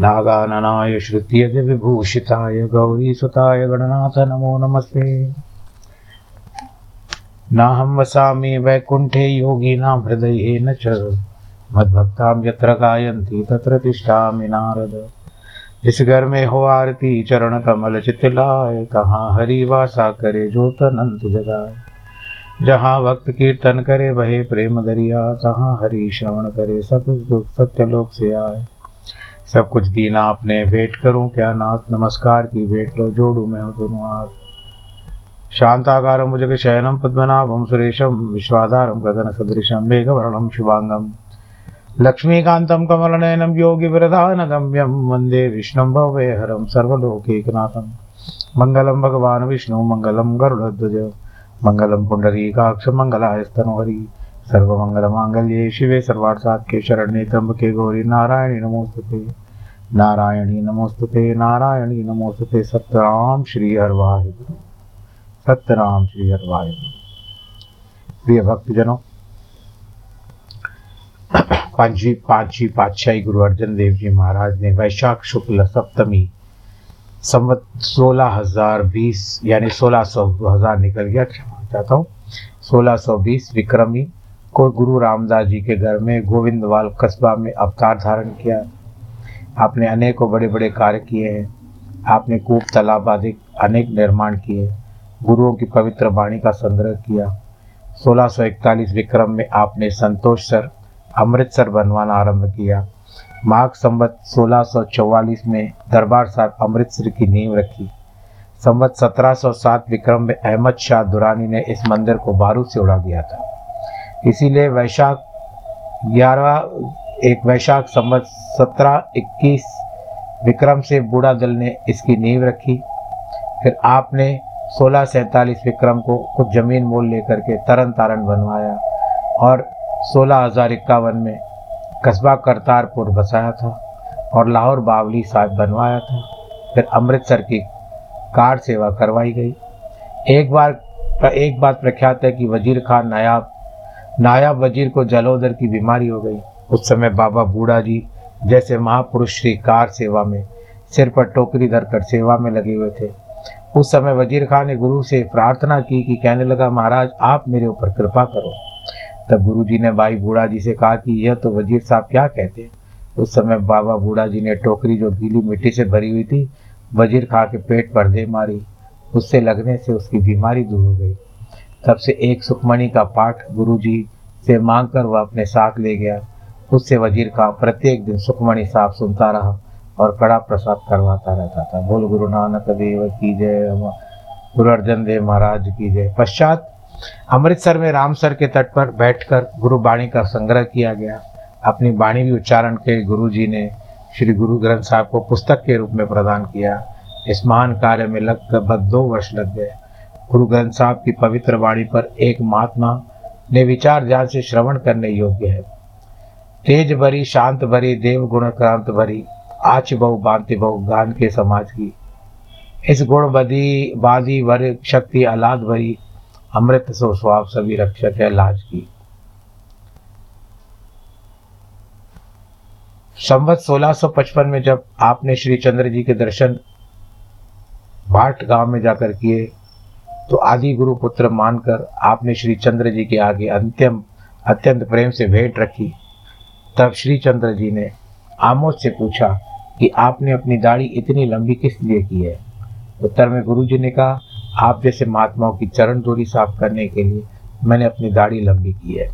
नागाननाय श्रुत्यज विभूषिताय गौरीसुताय गणनाथ नमो नमस्ते। नाहं वसामि वैकुण्ठे योगिनां हृदयेन च। मद्भक्तां यत्र गायन्ति तत्र तिष्ठामि नारद। जिस घर में हो आरती, चरण कमल चितलाय कहाँ हरि वासा करे जोत अनंत जगाए जहाँ भक्त कीर्तन करे, वहे प्रेम दरिया, तहाँ हरि श्रवण करे, सब दुख सत्यलोक से आए सब कुछ दीना आपने भेंट करूँ, क्या नाथ नमस्कार की भेंट लो जोड़ू मैं हूँ दोनों हाथ शांताकारं भुजगशयनं पद्मनाभं सुरेशं विश्वाधारं गगनसदृशं मेघवर्णं शुभाङ्गं लक्ष्मीकान्तं कमलनयनं योगिविरधानगम्यं वंदे विष्णुं भव्यहरं सर्वलोकैकनाथं मङ्गलं भगवान् विष्णु, मङ्गलं गरुडध्वज, मङ्गलं पुण्डरीकाक्ष, मङ्गलायस्तनोहरि। सर्वमङ्गलमाङ्गल्ये शिवे सर्वार्थसात्के शरण्ये त्र्यम्बके गौरी नारायणी नमोस्तुते। नारायणी नमोस्तुते नारायणी नमोस्तुते सत्यराम श्री हरवाहि सत्यराम श्री हरवाहि प्रिय भक्तजनों, पांचवी पांचवी पातशाही गुरु अर्जन देव जी महाराज ने वैशाख शुक्ल सप्तमी संवत सोलह हज़ार बीस, यानी सोलह सौ हज़ार निकल गया, क्षमा चाहता हूँ। सोलह सौ बीस विक्रमी को गुरु रामदास जी के घर में गोविंदवाल कस्बा में अवतार धारण किया। आपने अनेकों बड़े बड़े कार्य किए हैं। आपने कूप, तालाब आदि अनेक निर्माण किए। गुरुओं की पवित्र वाणी का संग्रह किया। 1641 विक्रम में आपने संतोष सर अमृतसर बनवाना आरंभ किया। माघ संवत 1644 में दरबार साहब अमृतसर की नींव रखी। संवत 1707 विक्रम में अहमद शाह दुरानी ने इस मंदिर को बारूद से उड़ा दिया था। इसीलिए वैशाख ग्यारह, एक वैशाख संवत सत्रह, इक्कीस, विक्रम से बूढ़ा दल ने इसकी नींव रखी। फिर आपने सोलह सैंतालीस विक्रम को कुछ ज़मीन मोल लेकर के तरन तारण बनवाया और सोलह हज़ार इक्यावन में कस्बा करतारपुर बसाया था और लाहौर बावली साहब बनवाया था। फिर अमृतसर की कार सेवा करवाई गई। एक बार, एक बात प्रख्यात है कि वज़ीर खान नायाब नायाब वज़ीर को जलोदर की बीमारी हो गई। उस समय बाबा बूढ़ा जी जैसे महापुरुष श्री कार सेवा में, सिर पर टोकरी धरकर सेवा में लगे हुए थे। उस समय वज़ीर खान ने गुरु से प्रार्थना की कि कहने लगा, महाराज, आप मेरे ऊपर कृपा करो। तब गुरु जी ने भाई बूढ़ा जी से कहा कि यह तो वज़ीर साहब क्या कहते हैं? उस समय बाबा बूढ़ा जी ने टोकरी जो गीली मिट्टी से भरी हुई थी, वज़ीर खा के पेट पर दे मारी। उससे लगने से उसकी बीमारी दूर हो गई। तब से एक सुखमणि का पाठ गुरु जी से मांग कर वह अपने साथ ले गया। उससे वज़ीर का प्रत्येक दिन सुखमणि साहब सुनता रहा और कड़ा प्रसाद करवाता रहता था। बोल, गुरु नानक देव की जय गुरु अर्जन देव महाराज की जय। पश्चात अमृतसर में रामसर के तट पर बैठकर गुरु बाणी का संग्रह किया गया। अपनी बाणी भी उच्चारण के गुरु जी ने श्री गुरु ग्रंथ साहब को पुस्तक के रूप में प्रदान किया। इस महान कार्य में लगभग दो वर्ष लग गए। गुरु ग्रंथ साहब की पवित्र वाणी पर एक महात्मा ने विचार ध्यान से श्रवण करने योग्य है। तेज भरी, शांत भरी, देव गुण क्रांत भरी, आच बहु, बांति बहु, गान के समाज की। इस गुण बदी, बादी, वर, शक्ति अलाद भरी, अमृत सो स्वाब सभी रक्षक है लाज की। संवत 1655 में जब आपने श्री चंद्र जी के दर्शन भाट गाँव में जाकर किए तो आदि गुरु पुत्र मानकर आपने श्री चंद्र जी के आगे अंत्यम, अत्यंत प्रेम से भेंट रखी। तब श्री चंद्र जी ने आमोद से पूछा कि आपने अपनी दाढ़ी इतनी लंबी किस लिए की है? उत्तर में गुरु जी ने कहा, आप जैसे महात्माओं की चरण दूरी साफ़ करने के लिए मैंने अपनी दाढ़ी लंबी की है।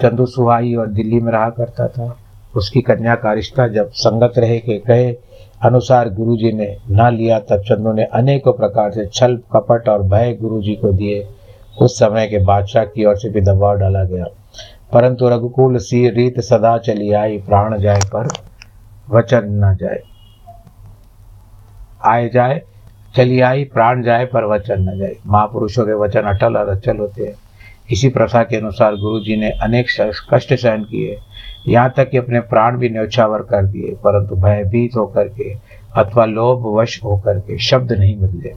चंदू सुहाई और दिल्ली में रहा करता था। उसकी कन्या का रिश्ता जब संगत रहे के कहे अनुसार गुरु जी ने न लिया, तब चंदू ने अनेकों प्रकार से छल, कपट और भय गुरु जी को दिए। उस समय के बादशाह की ओर से भी दबाव डाला गया। परंतु रघुकुल सी रीत सदा चली आई, प्राण जाए पर वचन न जाए आए जाए, चली आई, प्राण जाए पर वचन न जाए महापुरुषों के वचन अटल और अचल होते हैं। इसी प्रथा के अनुसार गुरु जी ने अनेक कष्ट सहन किए। यहाँ तक कि अपने प्राण भी न्यौछावर कर दिए, परंतु भयभीत होकर के अथवा लोभ वश होकर के शब्द नहीं बदले।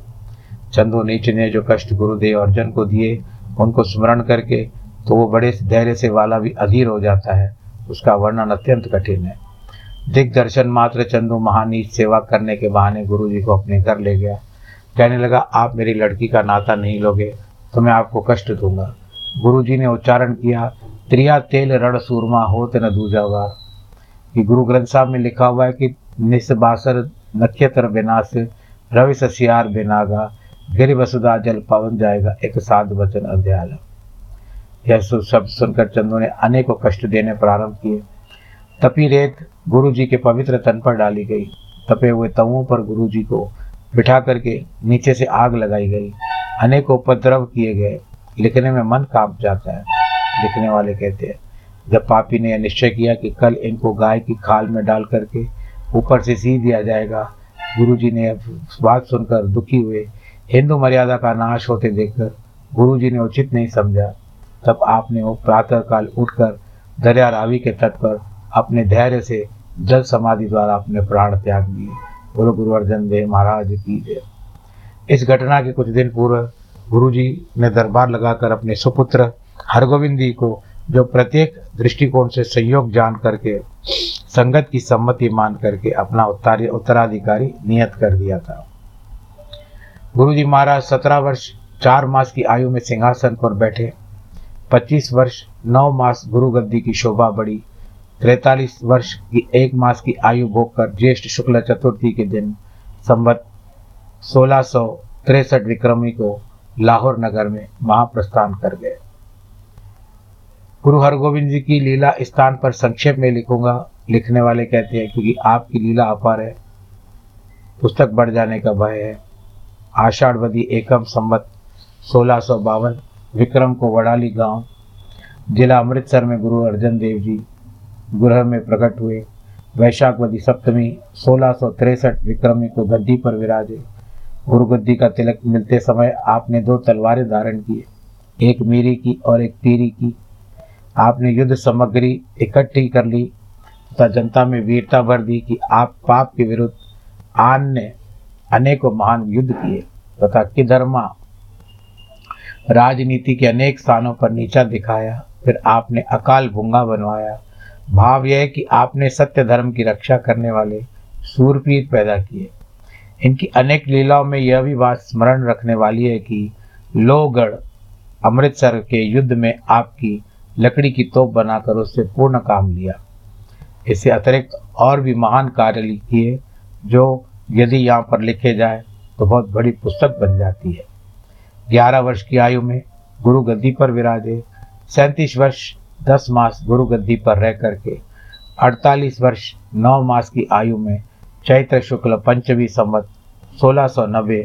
चंदो नीच ने जो कष्ट गुरुदेव अर्जन को दिए, उनको स्मरण करके तो वो बड़े धैर्य से वाला भी अधीर हो जाता है। उसका वर्णन अत्यंत कठिन है। दिग्दर्शन मात्र चंदू महानीच सेवा करने के बहाने गुरु जी को अपने घर ले गया। कहने लगा, आप मेरी लड़की का नाता नहीं लोगे तो मैं आपको कष्ट दूँगा। गुरु जी ने उच्चारण किया त्रिया तेल रण सूरमा होत न दूजावार कि गुरु ग्रंथ साहब में लिखा हुआ है कि निस्बासर नक्षत्र विनाश, रवि ससियार बेनागा, गिर वसुदा जल पवन जाएगा, एक साध वचन अध्याय। यह शब्द सुनकर चंदू ने अनेकों कष्ट देने प्रारंभ किए। तपी रेत गुरु जी के पवित्र तन पर डाली गई। तपे हुए तवों पर गुरु जी को बिठा करके नीचे से आग लगाई गई। अनेक उपद्रव किए गए। लिखने में मन काँप जाता है। लिखने वाले कहते हैं। जब पापी ने यह निश्चय किया कि कल इनको गाय की खाल में डाल करके ऊपर से सी दिया जाएगा गुरु जी ने बात सुनकर दुखी हुए। हिंदू मर्यादा का नाश होते देखकर गुरु जी ने उचित नहीं समझा। तब आपने वो प्रातःकाल उठकर दरिया रावी के तट पर अपने धैर्य से जल समाधि द्वारा अपने प्राण त्याग दिए। बोलो गुरु अर्जन देव महाराज की जय। इस घटना के कुछ दिन पूर्व गुरु जी ने दरबार लगाकर अपने सुपुत्र हरगोविंद जी को जो प्रत्येक दृष्टिकोण से संयोग जान करके, संगत की सम्मति मान करके अपना उत्तराधिकारी नियत कर दिया था। गुरु जी महाराज सत्रह वर्ष, चार मास की आयु में सिंहासन पर बैठे। पच्चीस वर्ष, नौ मास गुरु गद्दी की शोभा बढ़ी। तैतालीस वर्ष की एक मास की आयु भोग कर ज्येष्ठ शुक्ल चतुर्थी के दिन संबत सोलह सौ तिरसठ विक्रमी को लाहौर नगर में महाप्रस्थान कर गए। गुरु हरगोविंद जी की लीला स्थान पर संक्षेप में लिखूँगा। लिखने वाले कहते हैं, क्योंकि आपकी लीला अपार है, पुस्तक बढ़ जाने का भय है। आषाढ़वदी एकम संबत सोलह सौ बावन, विक्रम को वड़ाली गाँव, जिला अमृतसर में गुरु अर्जन देव जी गृह में प्रकट हुए। वैशाखवदी सप्तमी, सोलह सौ तिरसठ, विक्रमी को गद्दी पर विराजे। गुरु गद्दी का तिलक मिलते समय आपने दो तलवारें धारण किए, एक मीरी की और एक तीरी की। आपने युद्ध सामग्री इकट्ठी कर ली, तथा जनता में वीरता भर दी कि आप पाप के विरुद्ध ने अनेकों महान युद्ध किए, तथा किधर्मा राजनीति के अनेक स्थानों पर नीचा दिखाया, फिर आपने अकाल भूँगा बनवाया। भाव यह कि आपने सत्य धर्म की रक्षा करने वाले सूरपीर पैदा किए। इनकी अनेक लीलाओं में यह भी बात स्मरण रखने वाली है कि लोहगढ़ अमृतसर के युद्ध में आपकी लकड़ी की तोप बनाकर उससे पूर्ण काम लिया। इससे अतिरिक्त और भी महान कार्य लिखिए, जो यदि यहाँ पर लिखे जाए तो बहुत बड़ी पुस्तक बन जाती है। ग्यारह वर्ष की आयु में गुरु गद्दी पर विराजे, सैंतीस वर्ष, दस मास गुरु गद्दी पर रह करके, अड़तालीस वर्ष, नौ मास की आयु में चैत्र शुक्ल पंचवी संवत सोलह सौ नब्बे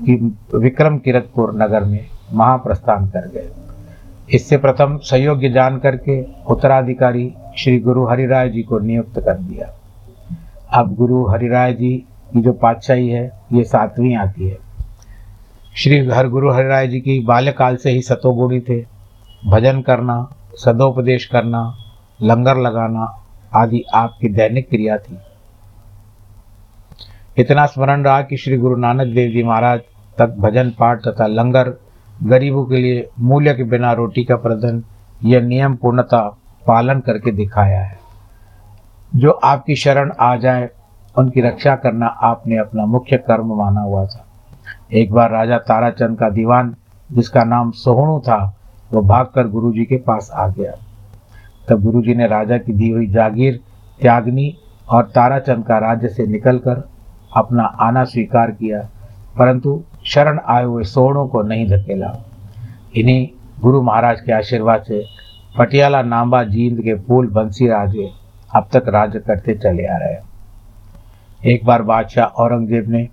की विक्रम किरतपुर नगर में महाप्रस्थान कर गए। इससे प्रथम संयोग्य जान करके उत्तराधिकारी श्री गुरु हरिराय जी को नियुक्त कर दिया। अब गुरु हरिराय जी की जो पातशाही है, ये सातवीं आती है। श्री हर गुरु हरिराय जी की बाल्यकाल से ही सतोगुणी थे। भजन करना, सदोपदेश करना, लंगर लगाना आदि आपकी दैनिक क्रिया थी। इतना स्मरण रहा कि श्री गुरु नानक देव जी महाराज तक भजन पाठ तथा लंगर गरीबों के लिए मूल्य के बिना रोटी का प्रदन यह नियम पूर्णता पालन करके दिखाया है। जो आपकी शरण आ जाए, उनकी रक्षा करना आपने अपना मुख्य कर्म माना हुआ था। एक बार राजा ताराचंद का दीवान, जिसका नाम सोहणु था, वो भागकर गुरुजी के पास आ गया। तब गुरुजी ने राजा की दी हुई जागीर, त्यागनी और ताराचंद का राज्य से निकलकर अपना आना स्वीकार किया। परंतु शरण आए हुए सोड़ों को नहीं धकेला। इन्हीं गुरु महाराज के आशीर्वाद से पटियाला नाम्बा जींद के फूल बंसी राजे अब तक राज्य करते चले आ रहे हैं। एक बार बादशाह औरंगज़ेब ने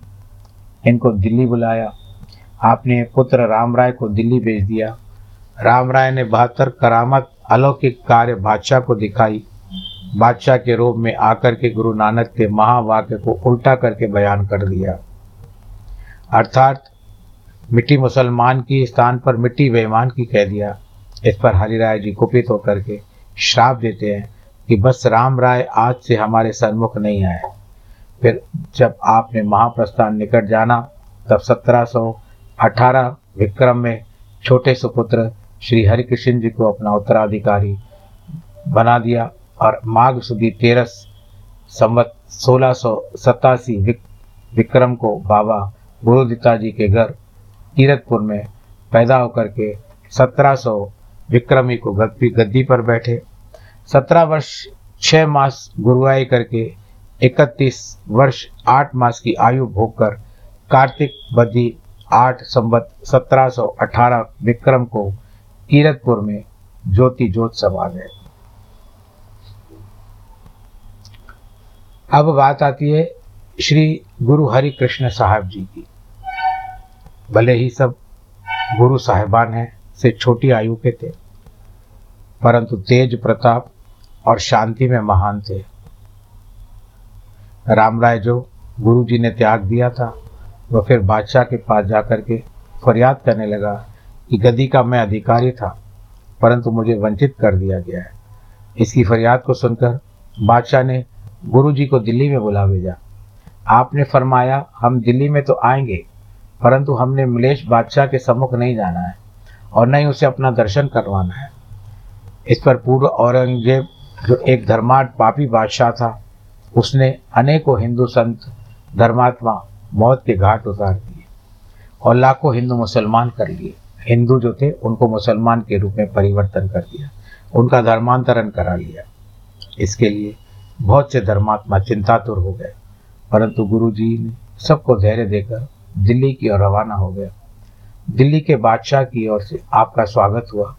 इनको दिल्ली बुलाया। आपने पुत्र राम राय को दिल्ली भेज दिया। राम राय ने बहत्तर करामत अलौकिक कार्य बादशाह को दिखाई। बादशाह के रूप में आकर के गुरु नानक के महावाक्य को उल्टा करके बयान कर दिया। अर्थात मिट्टी मुसलमान की स्थान पर मिट्टी बेईमान की कह दिया। इस पर हरिराय जी कुपित होकर के श्राप देते हैं कि बस राम राय आज से हमारे सन्मुख नहीं आए। फिर जब आपने महाप्रस्थान निकट जाना, तब 1718 विक्रम में छोटे सुपुत्र श्री हरिकृष्ण जी को अपना उत्तराधिकारी बना दिया और माघ सुधी तेरस संवत सोलह सौ सतासी विक्रम को बाबा गुरुदिता जी के घर कीरतपुर में पैदा होकर के सत्रह सौ विक्रमी को गद्दी गद्दी पर बैठे। सत्रह वर्ष छः मास गुरुआई करके इकतीस वर्ष, आठ मास की आयु भोग कर कार्तिक बदी आठ संबत सत्रह सौ अठारह विक्रम को कीरतपुर में ज्योति ज्योत समा गए। अब बात आती है श्री गुरु हरि कृष्ण साहब जी की। भले ही सब गुरु साहिबान हैं, से छोटी आयु के थे, परंतु तेज प्रताप और शांति में महान थे। राम राय जो गुरु जी ने त्याग दिया था वह फिर बादशाह के पास जाकर के फरियाद करने लगा कि गदी का मैं अधिकारी था, परंतु मुझे वंचित कर दिया गया है। इसकी फरियाद को सुनकर बादशाह ने गुरु जी को दिल्ली में बुला भेजा। आपने फरमाया, हम दिल्ली में तो आएँगे परंतु हमने मिलेश बादशाह के सम्मुख नहीं जाना है और न ही उसे अपना दर्शन करवाना है। इस पर पूर्व औरंगज़ेब, जो एक धर्माट पापी बादशाह था, उसने अनेकों हिंदू संत, धर्मात्मा, मौत के घाट उतार दिए और लाखों हिंदू मुसलमान कर लिए। हिंदू जो थे, उनको मुसलमान के रूप में परिवर्तन कर दिया, उनका धर्मांतरण करा लिया। इसके लिए बहुत से धर्मात्मा चिंतातुर हो गए, परंतु गुरु जी ने सबको धैर्य देकर दिल्ली की ओर रवाना हो गया। दिल्ली के बादशाह की ओर से आपका स्वागत हुआ।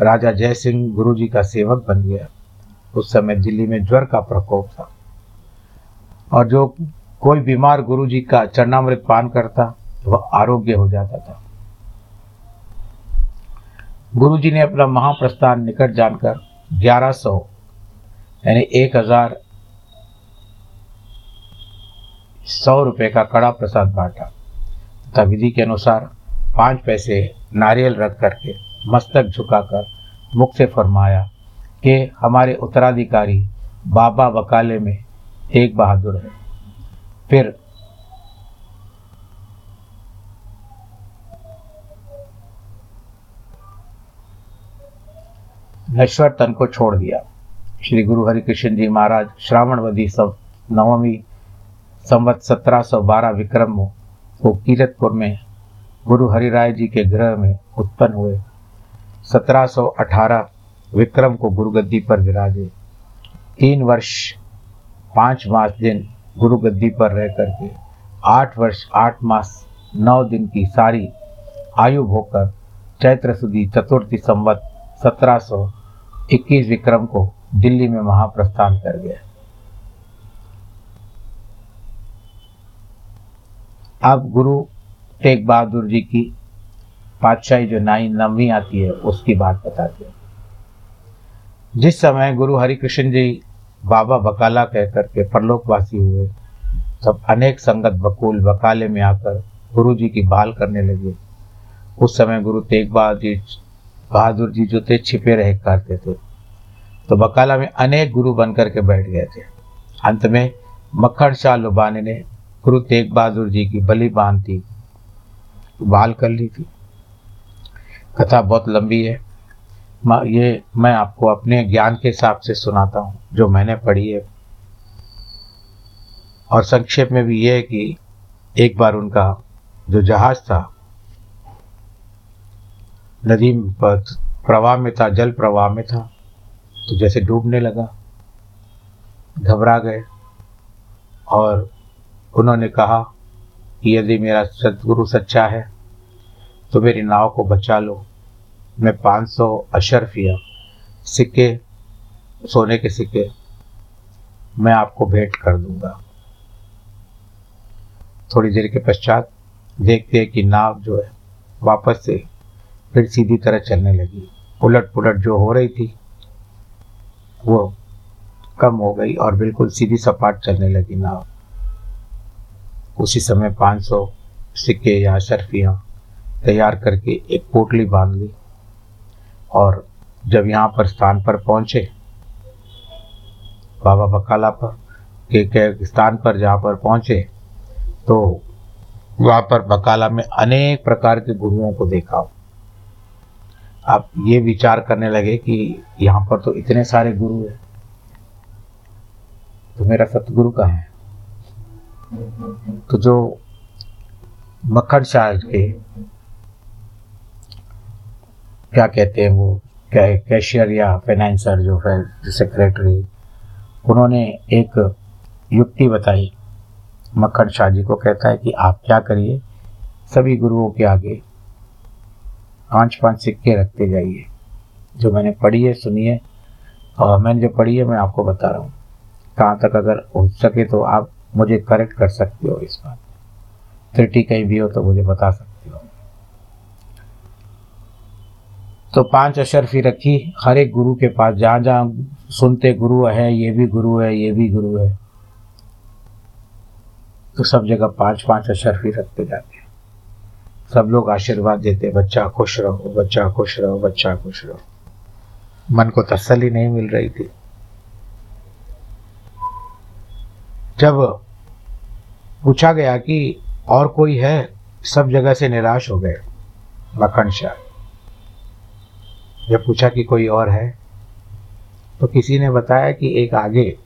राजा जय सिंह गुरु जी का सेवक बन गया। उस समय दिल्ली में ज्वर का प्रकोप था। और जो कोई बीमार गुरु जी का चरणामृत पान करता, वह आरोग्य हो जाता था। गुरु जी ने अपना महाप्रस्थान निकट जानकर 1100 यानी एक हज़ार सौ रुपये का कड़ा प्रसाद बांटा। तथा विधि के अनुसार पाँच पैसे नारियल रख करके मस्तक झुकाकर मुख से फरमाया कि हमारे उत्तराधिकारी बाबा बकाले में एक बहादुर है। फिर नश्वर तन को छोड़ दिया। श्री गुरु हरिकृष्ण जी महाराज श्रावणवदी नवमी संवत 1712 विक्रम को कीरतपुर में गुरु हरिराय जी के ग्रह में उत्पन्न हुए। 1718 विक्रम को गुरुगद्दी पर विराजे। तीन वर्ष, पाँच मास दिन गुरुगद्दी पर रह करके, आठ वर्ष, आठ मास, नौ दिन की सारी आयु भोकर चैत्र सुधी चतुर्थी संवत सत्रह सौ इक्कीस विक्रम को दिल्ली में महाप्रस्थान कर गया। अब गुरु तेग बहादुर जी की पातशाही जो नाई नवी आती है, उसकी बात बताते हैं। जिस समय गुरु हरिकृष्ण जी बाबा बकाला कह करके परलोकवासी हुए, तब अनेक संगत बकुल बकाले में आकर गुरु जी की बाल करने लगे। उस समय गुरु तेग बहादुर जी बहादुर जी जो थे, छिपे रह करते थे। तो बकाला में अनेक गुरु बन करके बैठ गए थे। अंत में मक्खन शाह लुबाने ने गुरु तेग बहादुर जी की बलि बाँध बाल कर ली थी। कथा बहुत लंबी है। ये मैं आपको अपने ज्ञान के हिसाब से सुनाता हूँ, जो मैंने पढ़ी है। और संक्षेप में भी ये है कि एक बार उनका जो जहाज़ था, नदी पर प्रवाह में था, जल प्रवाह में था तो जैसे डूबने लगा, घबरा गए। और उन्होंने कहा कि यदि मेरा सदगुरु सच्चा है तो मेरी नाव को बचा लो। मैं 500 सौ अशरफिया, सिक्के, सोने के सिक्के, मैं आपको भेंट कर दूँगा। थोड़ी देर के पश्चात देखते हैं कि नाव जो है, वापस से फिर सीधी तरह चलने लगी। उलट पुलट जो हो रही थी, वो कम हो गई और बिल्कुल सीधी सपाट चलने लगी नाव। उसी समय 500 सिक्के या शर्फियाँ तैयार करके एक पोटली बाँध ली। और जब यहाँ पर स्थान पर पहुँचे बाबा बकाला पर के, के स्थान पर जहाँ पर पहुँचे तो वहाँ पर बकाला में अनेक प्रकार के गुरुओं को देखा। आप ये विचार करने लगे कि यहाँ पर तो इतने सारे गुरु हैं। तो मेरा सतगुरु कहाँ है? तो जो मक्खन शाह के क्या कहते हैं वो कैशियर या फाइनेंसर जो है सेक्रेटरी उन्होंने एक युक्ति बताई। मक्खन शाह जी को कहता है कि आप क्या करिए, सभी गुरुओं के आगे पाँच पाँच सिक्के रखते जाइए। जो मैंने पढ़ी है सुनिए और मैंने जो पढ़ी है, मैं आपको बता रहा हूँ। कहाँ तक अगर हो सके तो आप मुझे करेक्ट कर सकते हो इस बात त्रुटि कहीं भी हो तो मुझे बता सकते हो। तो पाँच अशरफी रखी, हर एक गुरु के पास जहाँ जहाँ सुनते गुरु है, ये भी गुरु है, ये भी गुरु है। तो सब जगह पाँच पाँच अशरफी रखते जाते हैं। सब लोग आशीर्वाद देते बच्चा खुश रहो, बच्चा खुश रहो, बच्चा खुश रहो। मन को तसली नहीं मिल रही थी। जब पूछा गया कि और कोई है? सब जगह से निराश हो गए। मखन शाह। जब पूछा कि कोई और है तो किसी ने बताया कि एक आगे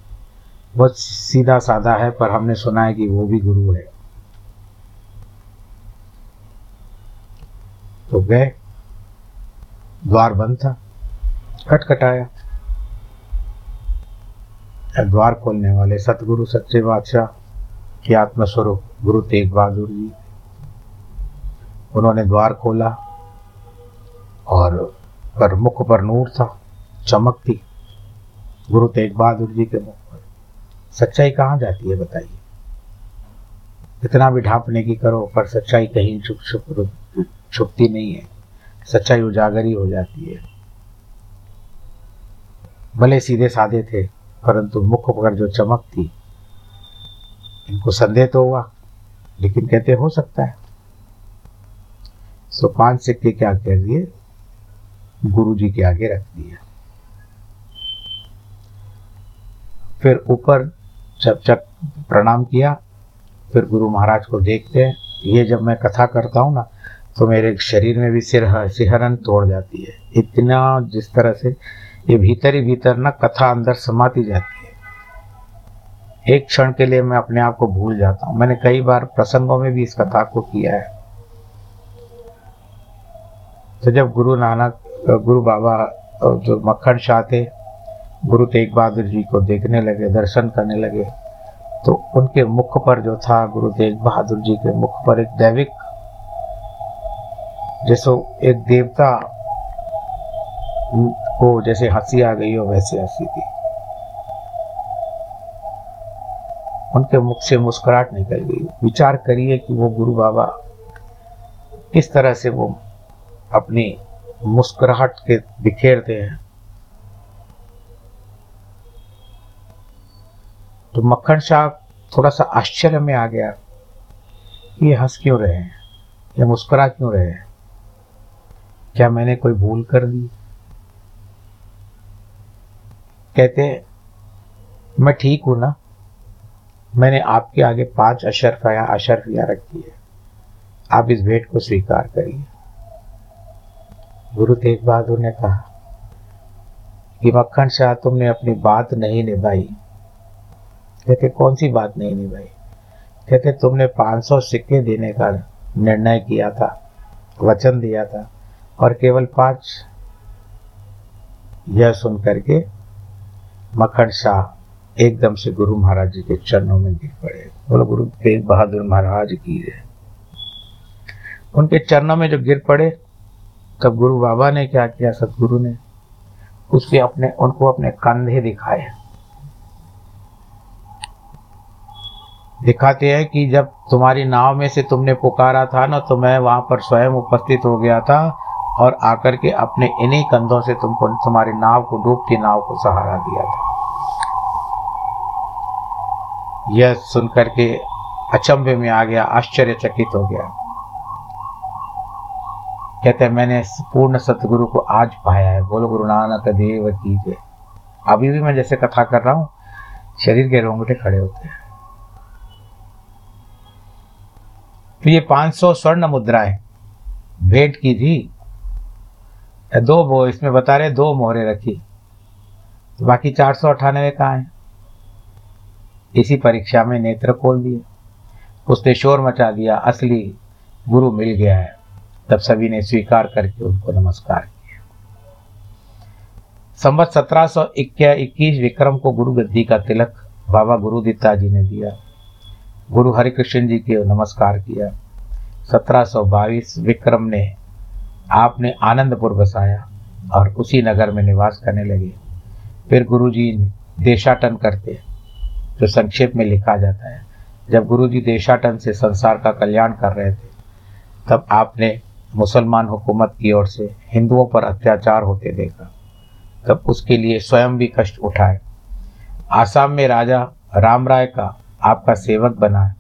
बहुत सीधा साधा है, पर हमने सुना है कि वो भी गुरु है। तो गए। द्वार बंद था। खटखटाया द्वार खोलने वाले सतगुरु, सच्चे बादशाह के आत्मस्वरूप गुरु तेग बहादुर जी, उन्होंने द्वार खोला और पर मुख पर नूर था चमक थी गुरु तेग बहादुर जी के मुख पर। सच्चाई कहाँ जाती है बताइए? कितना भी ढांपने की करो, पर सच्चाई कहीं छुप छुप छुपती नहीं है। सच्चाई उजागर ही हो जाती है। भले सीधे साधे थे, परंतु मुख पर जो चमक थी इनको संदेह तो हुआ, लेकिन कहते हो सकता है। सो पाँच सिक्के क्या कह दिए? गुरु जी के आगे रख दिए। फिर ऊपर जब जब प्रणाम किया, फिर गुरु महाराज को देखते हैं, ये जब मैं कथा करता हूँ ना तो मेरे शरीर में भी सिर, सिहरन तोड़ जाती है। इतना जिस तरह से ये भीतर ही भीतर ना कथा अंदर समाती जाती है। एक क्षण के लिए मैं अपने आप को भूल जाता हूँ। मैंने कई बार प्रसंगों में भी इस कथा को किया है। तो जब गुरु नानक, गुरु बाबा जो मक्खन शाह थे, गुरु तेग बहादुर जी को देखने लगे, दर्शन करने लगे तो उनके मुख पर जो था गुरु तेग बहादुर जी के मुख पर एक दैविक, जैसे एक देवता को जैसे हँसी आ गई हो, वैसे हँसी थी। उनके मुख से मुस्कुराहट निकल गई। विचार करिए कि वो गुरु बाबा किस तरह से वो अपनी मुस्कुराहट के बिखेरते हैं। तो मक्खन शाह थोड़ा सा आश्चर्य में आ गया ये हंस क्यों रहे हैं? ये मुस्कुरा क्यों रहे हैं? क्या मैंने कोई भूल कर दी? कहते मैं ठीक हूँ ना? मैंने आपके आगे पाँच अशरफिया अशरफिया रखी है। आप इस भेंट को स्वीकार करिए। गुरु तेग बहादुर ने कहा कि मक्खन शाह तुमने अपनी बात नहीं निभाई। कहते, कौन सी बात नहीं निभाई? कहते, तुमने 500 सिक्के देने का निर्णय किया था, वचन दिया था, और केवल पाँच। यह सुन करके मखन शाह एकदम से गुरु महाराज जी के चरणों में गिर पड़े। बोलो, गुरु तेग बहादुर महाराज की है। उनके चरणों में जो गिर पड़े, तब गुरु बाबा ने क्या किया? सतगुरु ने उसके अपने, उनको अपने कंधे दिखाए। दिखाते हैं कि जब तुम्हारी नाव में से तुमने पुकारा था ना तो मैं वहाँ पर स्वयं उपस्थित हो गया था और आकर के अपने इन्हीं कंधों से तुमको, तुम्हारी नाव को, डूबती नाव को सहारा दिया था। यह सुनकर के अचंभे में आ गया, आश्चर्यचकित हो गया। कहते हैं, मैंने पूर्ण सतगुरु को आज पाया है। बोलो, गुरु नानक देव की जय। अभी भी मैं जैसे कथा कर रहा हूँ, शरीर के रोंगटे खड़े होते हैं। तो ये 500 स्वर्ण मुद्राएँ भेंट की थी। दो वो इसमें बता रहे दो मोहरे रखी। तो बाकी चार सौ अठानवे कहाँ हैं? इसी परीक्षा में नेत्र खोल दिए। उसने शोर मचा दिया, असली गुरु मिल गया है। तब सभी ने स्वीकार करके उनको नमस्कार किया। संवत सत्रह सौ इक्कीस विक्रम को गुरु गद्दी का तिलक बाबा गुरुदित्ता जी ने दिया। गुरु हरिकृष्ण जी के नमस्कार किया। सत्रह सौ बाईस विक्रम ने आपने आनंदपुर बसाया और उसी नगर में निवास करने लगे। फिर गुरु जी देशाटन करते। जो संक्षेप में लिखा जाता है। जब गुरु जी देशाटन से संसार का कल्याण कर रहे थे, तब आपने मुसलमान हुकूमत की ओर से हिंदुओं पर अत्याचार होते देखा। तब उसके लिए स्वयं भी कष्ट उठाए। आसाम में राजा राम राय का आपका सेवक बना है।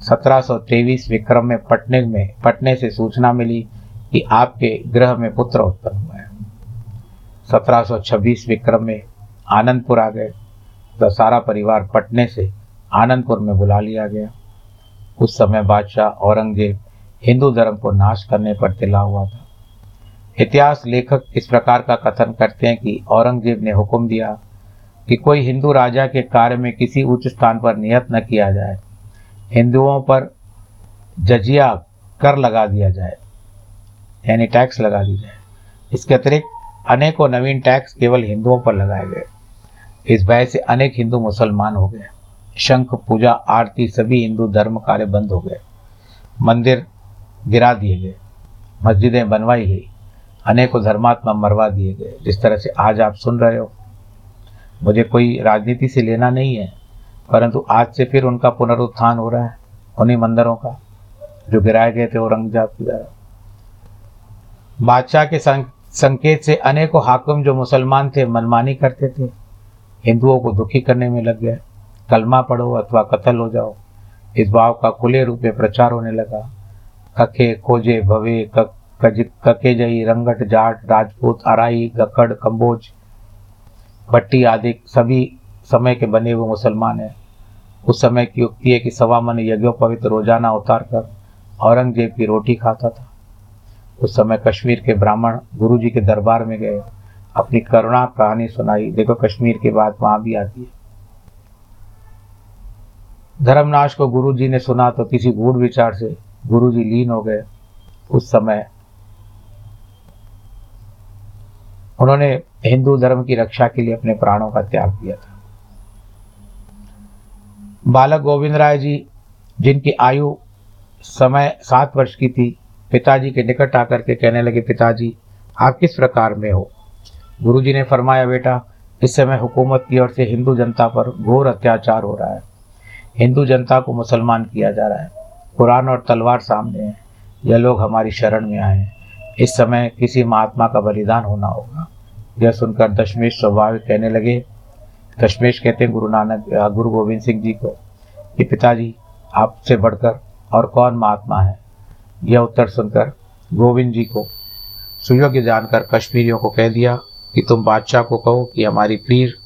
सत्रह सौ तेईस विक्रम में पटने में, पटने से सूचना मिली कि आपके ग्रह में पुत्र उत्पन्न हुआ है। सत्रह सौ छब्बीस विक्रम में आनंदपुर आ गए। तो सारा परिवार पटने से आनंदपुर में बुला लिया गया। उस समय बादशाह औरंगज़ेब हिंदू धर्म को नाश करने पर तिला हुआ था। इतिहास लेखक इस प्रकार का कथन करते हैं कि औरंगज़ेब ने हुक्म दिया कि कोई हिंदू राजा के कार्य में किसी उच्च स्थान पर नियत न किया जाए। हिंदुओं पर जजिया कर लगा दिया जाए, यानी टैक्स लगा दी जाए। इसके अतिरिक्त अनेकों नवीन टैक्स केवल हिंदुओं पर लगाए गए। इस भय से अनेक हिंदू मुसलमान हो गए। शंख, पूजा, आरती, सभी हिंदू धर्म कार्य बंद हो गए। मंदिर गिरा दिए गए। मस्जिदें बनवाई गई। अनेकों धर्मात्मा मरवा दिए गए। जिस तरह से आज आप सुन रहे हो। मुझे कोई राजनीति से लेना नहीं है, परंतु आज से फिर उनका पुनरुत्थान हो रहा है, उन्हीं मंदिरों का, जो गिराए गए थे औरंगज़ेब के द्वारा बादशाह के संकेत से अनेकों हाकिम जो मुसलमान थे, मनमानी करते थे। हिंदुओं को दुखी करने में लग गए कलमा पढ़ो अथवा कत्ल हो जाओ। इस भाव का खुले रूप में प्रचार होने लगा। कखे खोजे भवे कके जई रंगट जाट, राजपूत, अराई, गकड़, कंबोज, भट्टी आदि, सभी समय के बने हुए मुसलमान हैं। उस समय की युक्ति है कि सवा मन यज्ञों पवित्र रोज़ाना उतार कर औरंगज़ेब की रोटी खाता था। उस समय कश्मीर के ब्राह्मण गुरु जी के दरबार में गए। अपनी करुणा कहानी सुनाई। देखो, कश्मीर के बाद वहाँ भी आती है। धर्मनाश को गुरु जी ने सुना तो किसी गूढ़ विचार से गुरु जी लीन हो गए उस समय। उन्होंने हिंदू धर्म की रक्षा के लिए अपने प्राणों का त्याग किया था। बालक गोविंद राय जी, जिनकी आयु समय सात वर्ष की थी, पिताजी के निकट आकर के कहने लगे, पिताजी, आप किस प्रकार में हो? गुरुजी ने फरमाया, बेटा, इस समय हुकूमत की ओर से हिंदू जनता पर घोर अत्याचार हो रहा है। हिंदू जनता को मुसलमान किया जा रहा है। कुरान और तलवार सामने है। यह लोग हमारी शरण में आए हैं। इस समय किसी महात्मा का बलिदान होना होगा। यह सुनकर दशमेश स्वाभाविक कहने लगे। दशमेश कहते हैं, गुरु नानक गुरु गोविंद सिंह जी को, कि पिताजी, आपसे बढ़कर और कौन महात्मा है? यह उत्तर सुनकर गोविंद जी को सुयोग्य जानकर कश्मीरियों को कह दिया कि तुम बादशाह को कहो कि हमारी पीर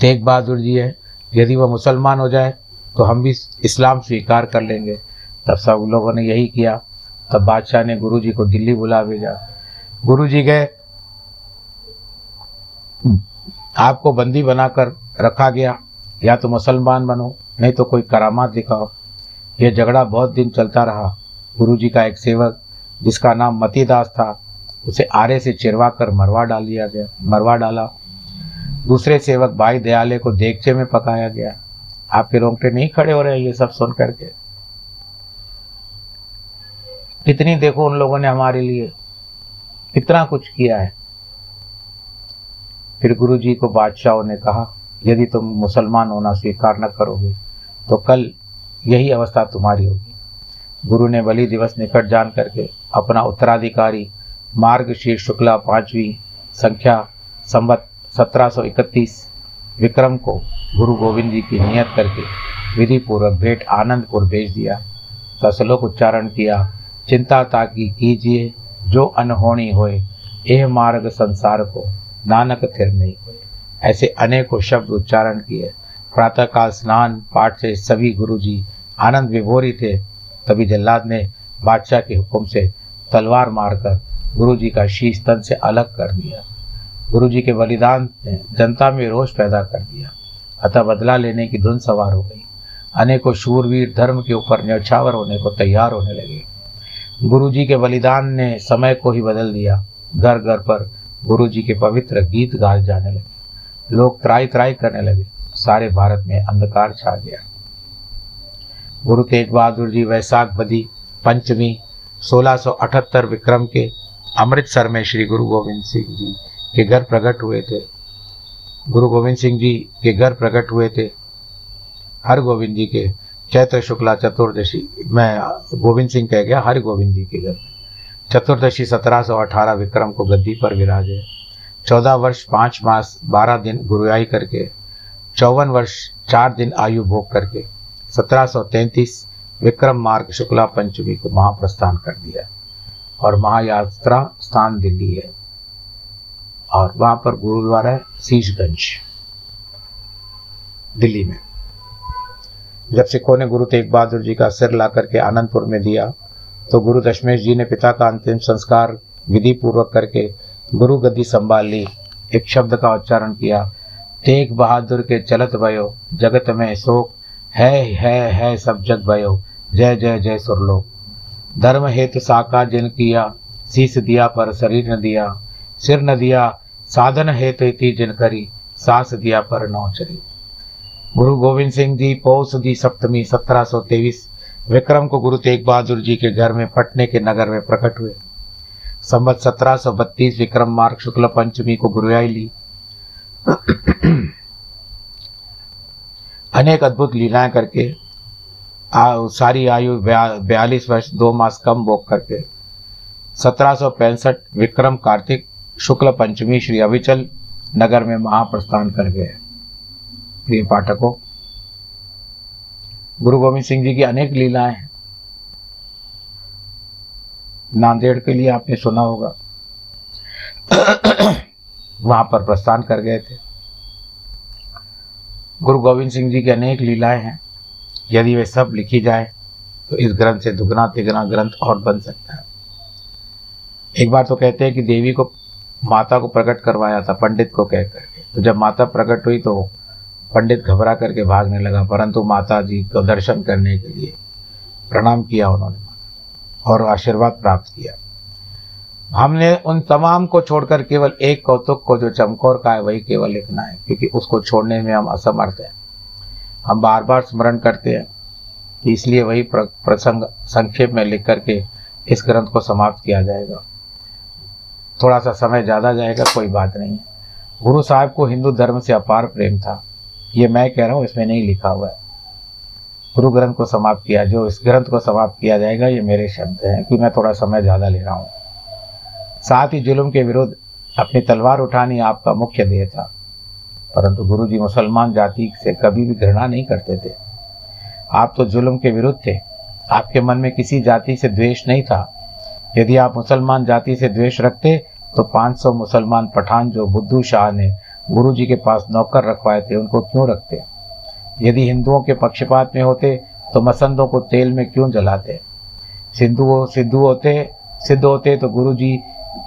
तेग बहादुर जी है, यदि वह मुसलमान हो जाए तो हम भी इस्लाम स्वीकार कर लेंगे। तब सब लोगों ने यही किया। तब बादशाह ने गुरु जी को दिल्ली बुला भेजा। गुरु जी गए। आपको बंदी बनाकर रखा गया। या तो मुसलमान बनो, नहीं तो कोई करामात दिखाओ। यह झगड़ा बहुत दिन चलता रहा। गुरु जी का एक सेवक, जिसका नाम मतीदास था उसे आरे से चिरवा कर मरवा डाल दिया गया, मरवा डाला। दूसरे सेवक भाई दयाले को देखचे में पकाया गया। आपके रोंगटे नहीं खड़े हो रहे ये सब सुन करके? कितनी देखो उन लोगों ने हमारे लिए। कितना कुछ किया है। फिर गुरु जी को बादशाहों ने कहा, यदि तुम मुसलमान होना स्वीकार न करोगे तो कल यही अवस्था तुम्हारी होगी। गुरु ने बलि दिवस निकट जान करके अपना उत्तराधिकारी मार्ग शीर्ष शुक्ला पांचवी संख्या संबत 1731 विक्रम को गुरु गोविंद जी की नियत करके विधि पूर्वक भेंट आनंदपुर भेज दिया। ससलोक उच्चारण किया, चिंता ताकि कीजिए, जो अनहोनी होए यह मार्ग संसार को नानक थिर नहीं हुए। ऐसे अनेकों शब्द उच्चारण किए। प्रातःकाल स्नान पाठ से सभी गुरु जी आनंद विभोरी थे। तभी जल्लाद ने बादशाह के हुक्म से तलवार मारकर गुरु जी का शीश तन से अलग कर दिया। गुरु जी के बलिदान ने जनता में रोष पैदा कर दिया। अतः बदला लेने की धुन सवार हो गई। अनेकों शूरवीर धर्म के ऊपर न्यौछावर होने को तैयार होने लगे। गुरु जी के बलिदान ने समय को ही बदल दिया। घर घर पर गुरु जी के पवित्र गीत गाए जाने लगे। लोग त्राई त्राई करने लगे। सारे भारत में अंधकार छा गया। गुरु तेग बहादुर जी वैशाख बदी पंचमी 1678 विक्रम के अमृतसर में श्री गुरु गोविंद सिंह जी के घर प्रकट हुए थे। गुरु गोविंद सिंह जी के घर प्रकट हुए थे। हर गोविंद जी के चैत्र शुक्ला चतुर्दशी, मैं गोविंद सिंह कह गया हर गोविंद जी के घर। चतुर्दशी सत्रह सौ अठारह विक्रम को गद्दी पर विराजे। चौदह वर्ष, पाँच मास, बारह दिन गुरुआई करके। चौवन वर्ष, चार दिन आयु भोग करके। सत्रह सौ तैंतीस विक्रम मार्ग शुक्ला पंचमी को महाप्रस्थान कर दिया। और महायात्रा स्थान दिल्ली है। और वहाँ पर गुरुद्वारा है शीशगंज दिल्ली में। जब सिखों ने गुरु तेग बहादुर जी का सिर ला करके आनंदपुर में दिया तो गुरु दशमेश जी ने पिता का अंतिम संस्कार विधि पूर्वक करके गुरु गद्दी संभाल ली। एक शब्द का उच्चारण किया तेग बहादुर के चलत भयो, जगत में शोक है है है सब जग भयो। जय जय जय सुरलो धर्म हेतु साका जिन किया शीस दिया पर शरीर न दिया, सिर न दिया, साधन हेतु थी जिन करी, सास दिया पर नौ चरी। गुरु गोविंद सिंह जी पौष दी सप्तमी, सत्रह सौ तेईस, विक्रम को गुरु तेग बहादुर जी के घर में, पटने के नगर में प्रकट हुए। संबत सत्रह सौ बत्तीस, विक्रम मार्ग शुक्ल पंचमी को गुरुआई ली। अनेक अद्भुत लीलाएँ करके आ, सारी आयु बयालीस वर्ष दो मास कम भोग करके। सत्रह सौ पैंसठ विक्रम कार्तिक शुक्ल पंचमी श्री अविचल नगर में महाप्रस्थान कर गए प्रिय पाठकों गुरु गोविंद सिंह जी की अनेक लीलाएँ हैं। नांदेड़ के लिए आपने सुना होगा। वहाँ पर प्रस्थान कर गए थे। गुरु गोविंद सिंह जी की अनेक लीलाएँ हैं। यदि वे सब लिखी जाए तो इस ग्रंथ से दुगना तिगना ग्रंथ और बन सकता है। एक बार तो कहते हैं कि देवी को, माता को प्रकट करवाया था, पंडित को कह करके। तो जब माता प्रकट हुई तो पंडित घबरा करके भागने लगा, परंतु माता जी को दर्शन करने के लिए प्रणाम किया उन्होंने और आशीर्वाद प्राप्त किया। हमने उन तमाम को छोड़कर केवल एक कौतुक को, जो चमकोर का है, वही केवल लिखना है, क्योंकि उसको छोड़ने में हम असमर्थ हैं। हम बार बार स्मरण करते हैं। इसलिए वही प्रसंग संक्षेप में लिख करके इस ग्रंथ को समाप्त किया जाएगा। थोड़ा सा समय ज़्यादा जाएगा, कोई बात नहीं। है गुरु साहब को हिंदू धर्म से अपार प्रेम था। ये मैं कह रहा हूँ, इसमें नहीं लिखा हुआ है। गुरु ग्रंथ को समाप्त किया, जो इस ग्रंथ को समाप्त किया जाएगा, ये मेरे शब्द हैं कि मैं थोड़ा समय ज़्यादा ले रहा हूँ। साथ ही जुल्म के विरुद्ध अपनी तलवार उठानी आपका मुख्य ध्येय था। परंतु गुरु जी मुसलमान जाति से कभी भी घृणा नहीं करते थे। आप तो जुल्म के विरुद्ध थे। आपके मन में किसी जाति से द्वेष नहीं था। यदि आप मुसलमान जाति से द्वेष रखते तो 500 मुसलमान पठान जो बुद्धू शाह ने गुरु जी के पास नौकर रखवाए थे, उनको क्यों रखते? यदि हिंदुओं के पक्षपात में होते तो मसंदों को तेल में क्यों जलाते? सिंधु सिद्धू होते, सिद्ध होते तो गुरु जी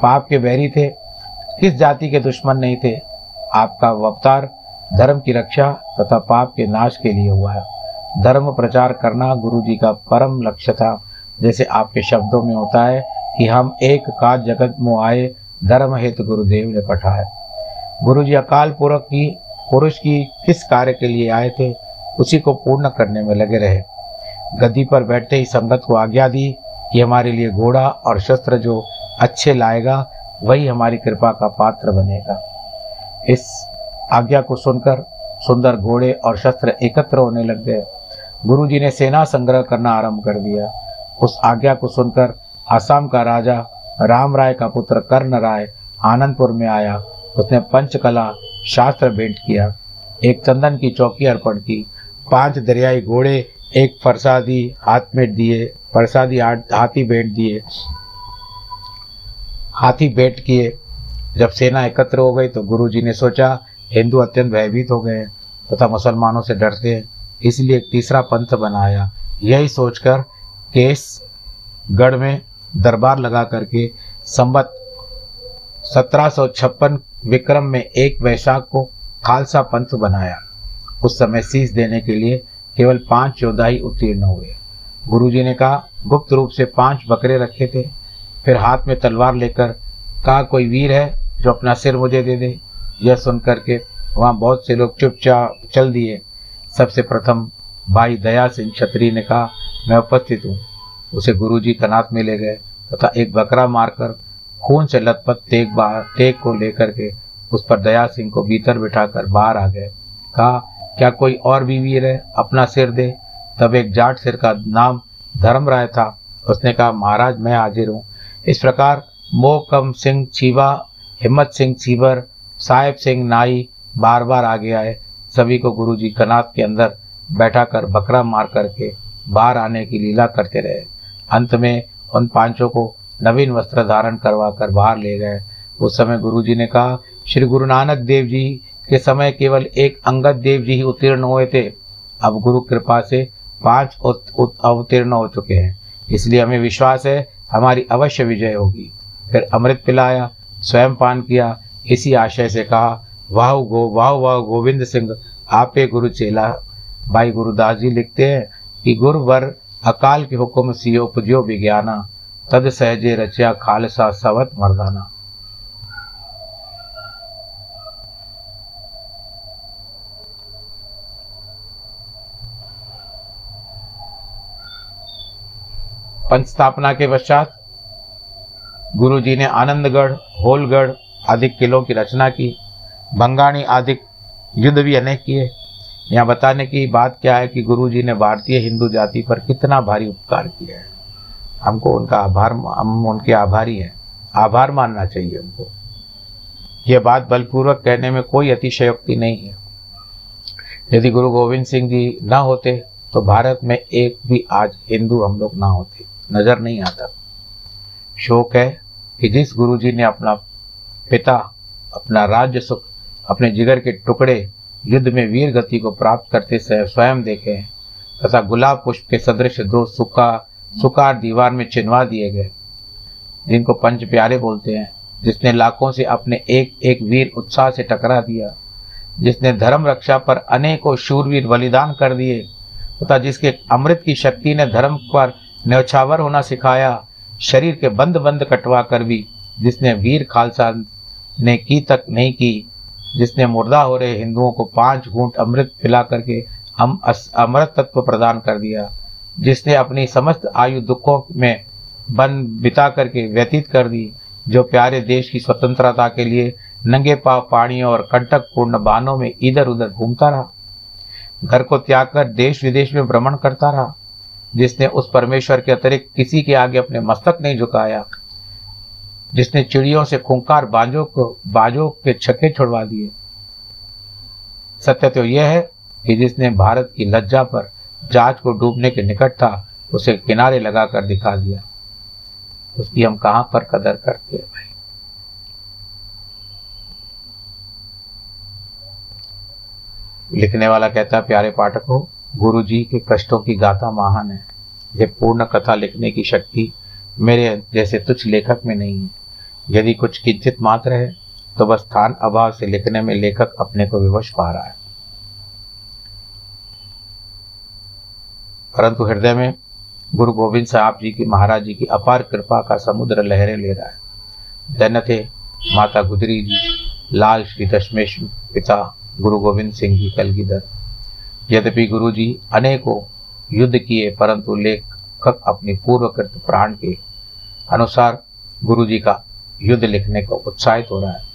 पाप के बैरी थे। किस जाति के दुश्मन नहीं थे? आपका अवतार धर्म की रक्षा तथा पाप के नाश के लिए हुआ है। धर्म प्रचार करना गुरु जी का परम लक्ष्य था। जैसे आपके शब्दों में होता है कि हम एक का जगत में आए, धर्म हेतु गुरुदेव ने पठा है। गुरु जी अकाल पुरख की, पुरुष की किस कार्य के लिए आए थे, उसी को पूर्ण करने में लगे रहे। गद्दी पर बैठते ही संगत को आज्ञा दी कि हमारे लिए घोड़ा और शस्त्र जो अच्छे लाएगा, वही हमारी कृपा का पात्र बनेगा। इस आज्ञा को सुनकर सुंदर घोड़े और शस्त्र एकत्र होने लग गए। गुरु जी ने सेना संग्रह करना आरंभ कर दिया। उस आज्ञा को सुनकर आसाम का राजा राम राय का पुत्र कर्ण राय आनंदपुर में आया। उसने पंचकला शास्त्र भेंट किया। एक चंदन की चौकी अर्पण की। पाँच दरियाई घोड़े एक फरसादी हाथ में दिए, फरसादी हाथी भेंट दिए। हाथी भेंट किए। जब सेना एकत्र हो गई तो गुरु जी ने सोचा, हिंदू अत्यंत भयभीत हो गए तथा मुसलमानों से डरते हैं। इसलिए एक तीसरा पंथ बनाया। यही सोचकर केसगढ़ में दरबार लगा करके संबत सत्रह सौ छप्पन विक्रम में एक वैशाख को खालसा पंथ बनाया। उस समय शीश देने के लिए केवल पाँच योद्धा ही उत्तीर्ण हुए। गुरुजी ने कहा, गुप्त रूप से पाँच बकरे रखे थे। फिर हाथ में तलवार लेकर कहा, कोई वीर है? जो अपना सिर मुझे दे दे। यह सुनकर के वहाँ बहुत से लोग चुपचाप चल दिए। सबसे प्रथम, भाई दया सिंह छत्री ने कहा, मैं उपस्थित हूँ। उसे गुरुजी कनात में ले गए तथा एक बकरा मारकर खून से लथपथ तेग बाहर तेग को लेकर के उस पर दया सिंह को भीतर बिठाकर बाहर आ गए। कहा, क्या कोई और भी वीर है अपना सिर दे। तब एक जाट सिर का नाम धर्म राय था। उसने कहा, महाराज, मैं हाजिर हूँ। इस प्रकार मोह कम सिंह छीवा हिम्मत सिंह छीबर, साहेब सिंह नाई बार बार आगे आए। सभी को गुरुजी कनात के अंदर बैठा कर बकरा मार करके बाहर आने की लीला करते रहे। अंत में उन पाँचों को नवीन वस्त्र धारण करवा कर बाहर ले गए। उस समय गुरुजी ने कहा, श्री गुरु नानक देव जी के समय केवल एक अंगद देव जी ही उत्तीर्ण हुए थे। अब गुरु कृपा से पाँच अवतीर्ण हो चुके हैं। इसलिए हमें विश्वास है, हमारी अवश्य विजय होगी। फिर अमृत पिलाया स्वयं पान किया। इसी आशय से कहा, वाह गो, वाह वाह गोविंद सिंह, आपे गुरु चेला। भाई गुरुदास जी लिखते हैं कि गुरु वर अकाल के हुक्म सियो पुजो विज्ञाना। तद सहजे रचिया खालसा सवत मर्दाना। पंच स्थापना के पश्चात गुरु जी ने आनंदगढ़, होलगढ़ आदि किलों की रचना की। बंगाणी आदि युद्ध भी अनेक किए। यहाँ बताने की बात क्या है कि गुरु जी ने भारतीय हिंदू जाति पर कितना भारी उपकार किया है। हमको उनका आभार हम उनके आभारी हैं। आभार मानना चाहिए उनको यह बात बलपूर्वक कहने में कोई अतिशयोक्ति नहीं है। यदि गुरु गोविंद सिंह जी ना होते तो भारत में एक भी आज हिंदू हम लोग ना होते। नज़र नहीं आता। शोक है कि जिस गुरु जी ने अपना पिता, अपना राज्य सुख, अपने जिगर के टुकड़े युद्ध में वीर गति को प्राप्त करते स्वयं देखे हैं, तथा गुलाब पुष्प के सदृश दो सुखा सुकार दीवार में चिन्हवा दिए गए, जिनको पंच प्यारे बोलते हैं, जिसने लाखों से अपने एक एक वीर उत्साह से टकरा दिया, जिसने धर्म रक्षा पर अनेकों शूरवीर बलिदान कर दिए, तथा जिसके अमृत की शक्ति ने धर्म पर न्यौछावर होना सिखाया शरीर के बंद बंद कटवा कर भी जिसने वीर खालसा ने की तक नहीं की, जिसने मुर्दा हो रहे हिंदुओं को पाँच घूंट अमृत पिला करके हम अमृत तत्व प्रदान कर दिया, जिसने अपनी समस्त आयु दुखों में बन बिता करके व्यतीत कर दी, जो प्यारे देश की स्वतंत्रता के लिए नंगे पाव पानियों और कंटक पूर्ण बानों में इधर उधर घूमता रहा, घर को त्याग कर देश विदेश में भ्रमण करता रहा। जिसने उस परमेश्वर के अतिरिक्त किसी के आगे अपने मस्तक नहीं झुकाया, जिसने चिड़ियों से खुंकार बाजों को बाजों के छक्के छुड़वा दिए। सत्य तो यह है कि जिसने भारत की लज्जा पर जहाज़ को डूबने के निकट था, उसे किनारे लगाकर दिखा दिया। उसकी हम कहाँ पर कदर करते हैं भाई? लिखने वाला कहता प्यारे पाठकों गुरु जी के कष्टों की गाथा महान है। यह पूर्ण कथा लिखने की शक्ति मेरे जैसे तुच्छ लेखक में नहीं है। यदि कुछ किंचित मात्र है तो बस स्थान अभाव से लिखने में लेखक अपने को विवश पा रहा है। परंतु हृदय में गुरु गोविंद साहब जी की, महाराज जी की अपार कृपा का समुद्र लहरें ले रहा है। धन्य थे माता गुजरी जी, लाल श्री दशमेश पिता गुरु गोविंद सिंह जी कलगीधर। यद्यपि गुरु जी अनेकों युद्ध किए, परंतु लेखक अपनी पूर्वकृत प्राण के अनुसार गुरु जी का युद्ध लिखने को उत्साहित हो रहा है।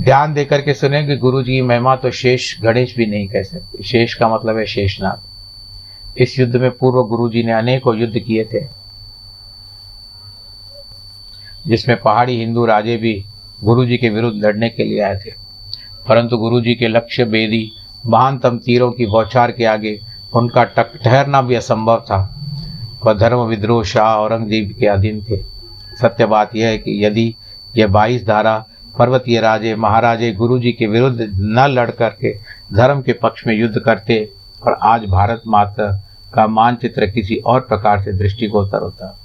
ध्यान देकर के सुने कि गुरु जी महिमा तो शेष गणेश भी नहीं कह सकते। शेष का मतलब है शेषनाथ। इस युद्ध में पूर्व गुरु जी ने अनेकों युद्ध किए थे, जिसमें पहाड़ी हिंदू राजे भी गुरु जी के विरुद्ध लड़ने के लिए आए थे। परंतु गुरु जी के लक्ष्य बेदी महानतम तीरों की बौछार के आगे उनका टक ठहरना भी असंभव था वह धर्म विद्रोह शाह औरंगज़ेब के अधीन थे। सत्य बात यह है कि यदि यह बाईस धारा पर्वतीय राजे, महाराजे गुरु जी के विरुद्ध न लड़ करके धर्म के पक्ष में युद्ध करते और आज भारत माता का मानचित्र किसी और प्रकार से दृष्टिगोचर होता।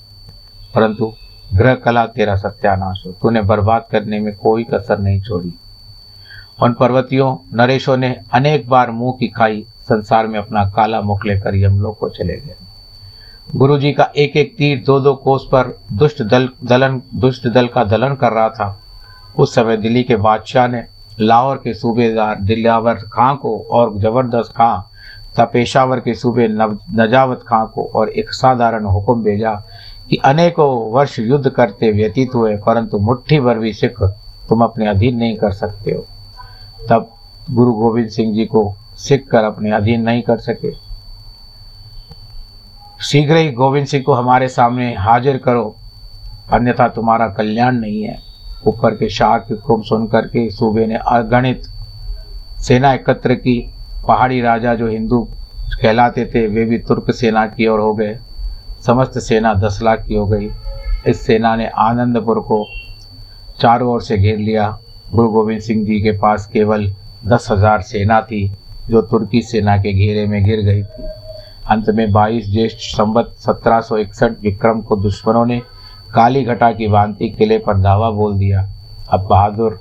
परंतु ग्रह कला तेरा सत्यानाश हो। तूने बर्बाद करने में कोई कसर नहीं छोड़ी। उन पर्वतियों, नरेशों ने अनेक बार मुँह की खाई, संसार में अपना काला मुख लेकर यमलोक को चले गए। गुरु जी का एक एक तीर दो दो कोस पर दुष्ट दल, दलन, दुष्ट दल का दलन कर रहा था। उस समय दिल्ली के बादशाह ने लाहौर के सूबेदार दिलावर खां को और ज़बरदस्त खां तथा पेशावर के सूबे नजावत खां को और एक साधारण हुक्म भेजा कि अनेकों वर्ष युद्ध करते व्यतीत हुए, परंतु मुट्ठी भर भी सिख तुम अपने अधीन नहीं कर सकते हो। तब गुरु गोविंद सिंह जी को सिख कर अपने अधीन नहीं कर सके। शीघ्र ही गोविंद सिंह को हमारे सामने हाजिर करो। अन्यथा तुम्हारा कल्याण नहीं है। ऊपर के शाह के हुक्म सुन करके सूबे ने अगणित सेना एकत्र की। पहाड़ी राजा जो हिंदू कहलाते थे, वे भी तुर्क सेना की ओर हो गए। समस्त सेना दस लाख की हो गई। इस सेना ने आनंदपुर को चारों ओर से घेर लिया। गुरु गोविंद सिंह जी के पास केवल दस हज़ार सेना थी, जो तुर्की सेना के घेरे में गिर गई थी। अंत में 22 ज्येष्ठ संवत सत्रह विक्रम को दुश्मनों ने काली घटा की भांति किले पर दावा बोल दिया। अब बहादुर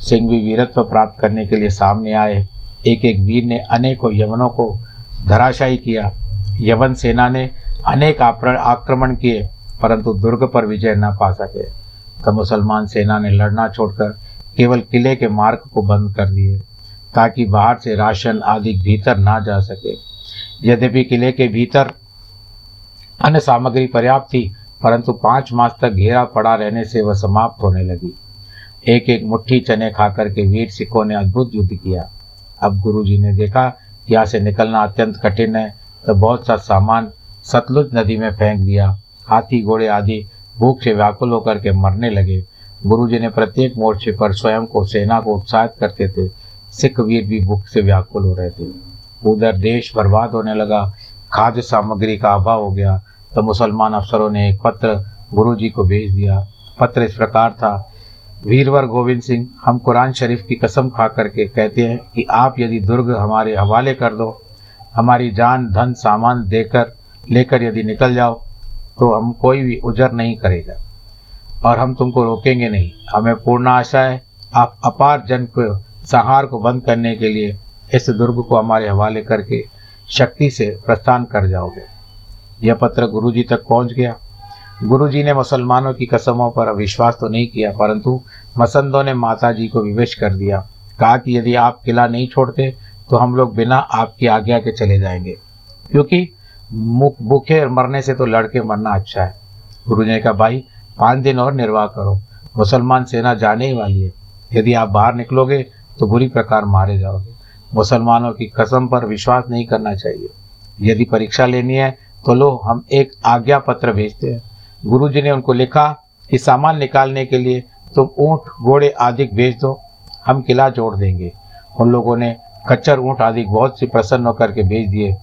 सिंह भी वीरत्व प्राप्त करने के लिए सामने आए। एक एक वीर ने अनेकों यवनों को धराशायी किया। यवन सेना ने अनेक आक्रमण किए, परंतु दुर्ग पर विजय न पा सके। तो मुसलमान सेना ने लड़ना छोड़कर केवल किले के मार्ग को बंद कर दिए, ताकि बाहर से राशन आदि भीतर ना जा सके। यद्यपि किले के भीतर अन्य सामग्री पर्याप्त थी, परंतु पाँच मास तक घेरा पड़ा रहने से वह समाप्त होने लगी। एक एक मुट्ठी चने खाकर के वीर सिखों ने अद्भुत युद्ध किया। अब गुरुजी ने देखा कि यहाँ से निकलना अत्यंत कठिन है तो बहुत सा सामान सतलुज नदी में फेंक दिया। हाथी, घोड़े आदि भूख से व्याकुल होकर के मरने लगे। गुरुजी ने प्रत्येक मोर्चे पर स्वयं को, सेना को उत्साहित करते थे। सिख वीर भी भूख से व्याकुल हो रहे थे। उधर देश बर्बाद होने लगा। खाद्य सामग्री का अभाव हो गया। तो मुसलमान अफसरों ने एक पत्र गुरु जी को भेज दिया। पत्र इस प्रकार था, वीरवर गोविंद सिंह, हम कुरान शरीफ की कसम खा करके कहते हैं कि आप यदि दुर्ग हमारे हवाले कर दो, हमारी जान, धन, सामान देकर, लेकर यदि निकल जाओ तो हम कोई भी उजर नहीं करेगा। और हम तुमको रोकेंगे नहीं। हमें पूर्ण आशा है, आप अपार जन को, संहार को बंद करने के लिए इस दुर्ग को हमारे हवाले करके शक्ति से प्रस्थान कर जाओगे। यह पत्र गुरुजी तक पहुँच गया। गुरु जी ने मुसलमानों की कसमों पर विश्वास तो नहीं किया, परंतु मसंदों ने माता जी को विवेश कर दिया। कहा कि यदि आप किला नहीं छोड़ते तो हम लोग बिना आपकी आज्ञा के चले जाएँगे। क्योंकि भूखे मरने से तो लड़के मरना अच्छा है। गुरु जी ने कहा, भाई पाँच दिन और निर्वाह करो। मुसलमान सेना जाने ही वाली है। यदि आप बाहर निकलोगे तो बुरी प्रकार मारे जाओगे। मुसलमानों की कसम पर विश्वास नहीं करना चाहिए। यदि परीक्षा लेनी है तो लो, हम एक आज्ञा पत्र भेजते हैं। गुरु ने उनको लिखा कि सामान निकालने के लिए तुम ऊँट, घोड़े आदि भेज दो। हम किला जोड़ देंगे। उन लोगों ने कच्चर ऊँट आदि बहुत सी प्रसन्न होकर के भेज दिए।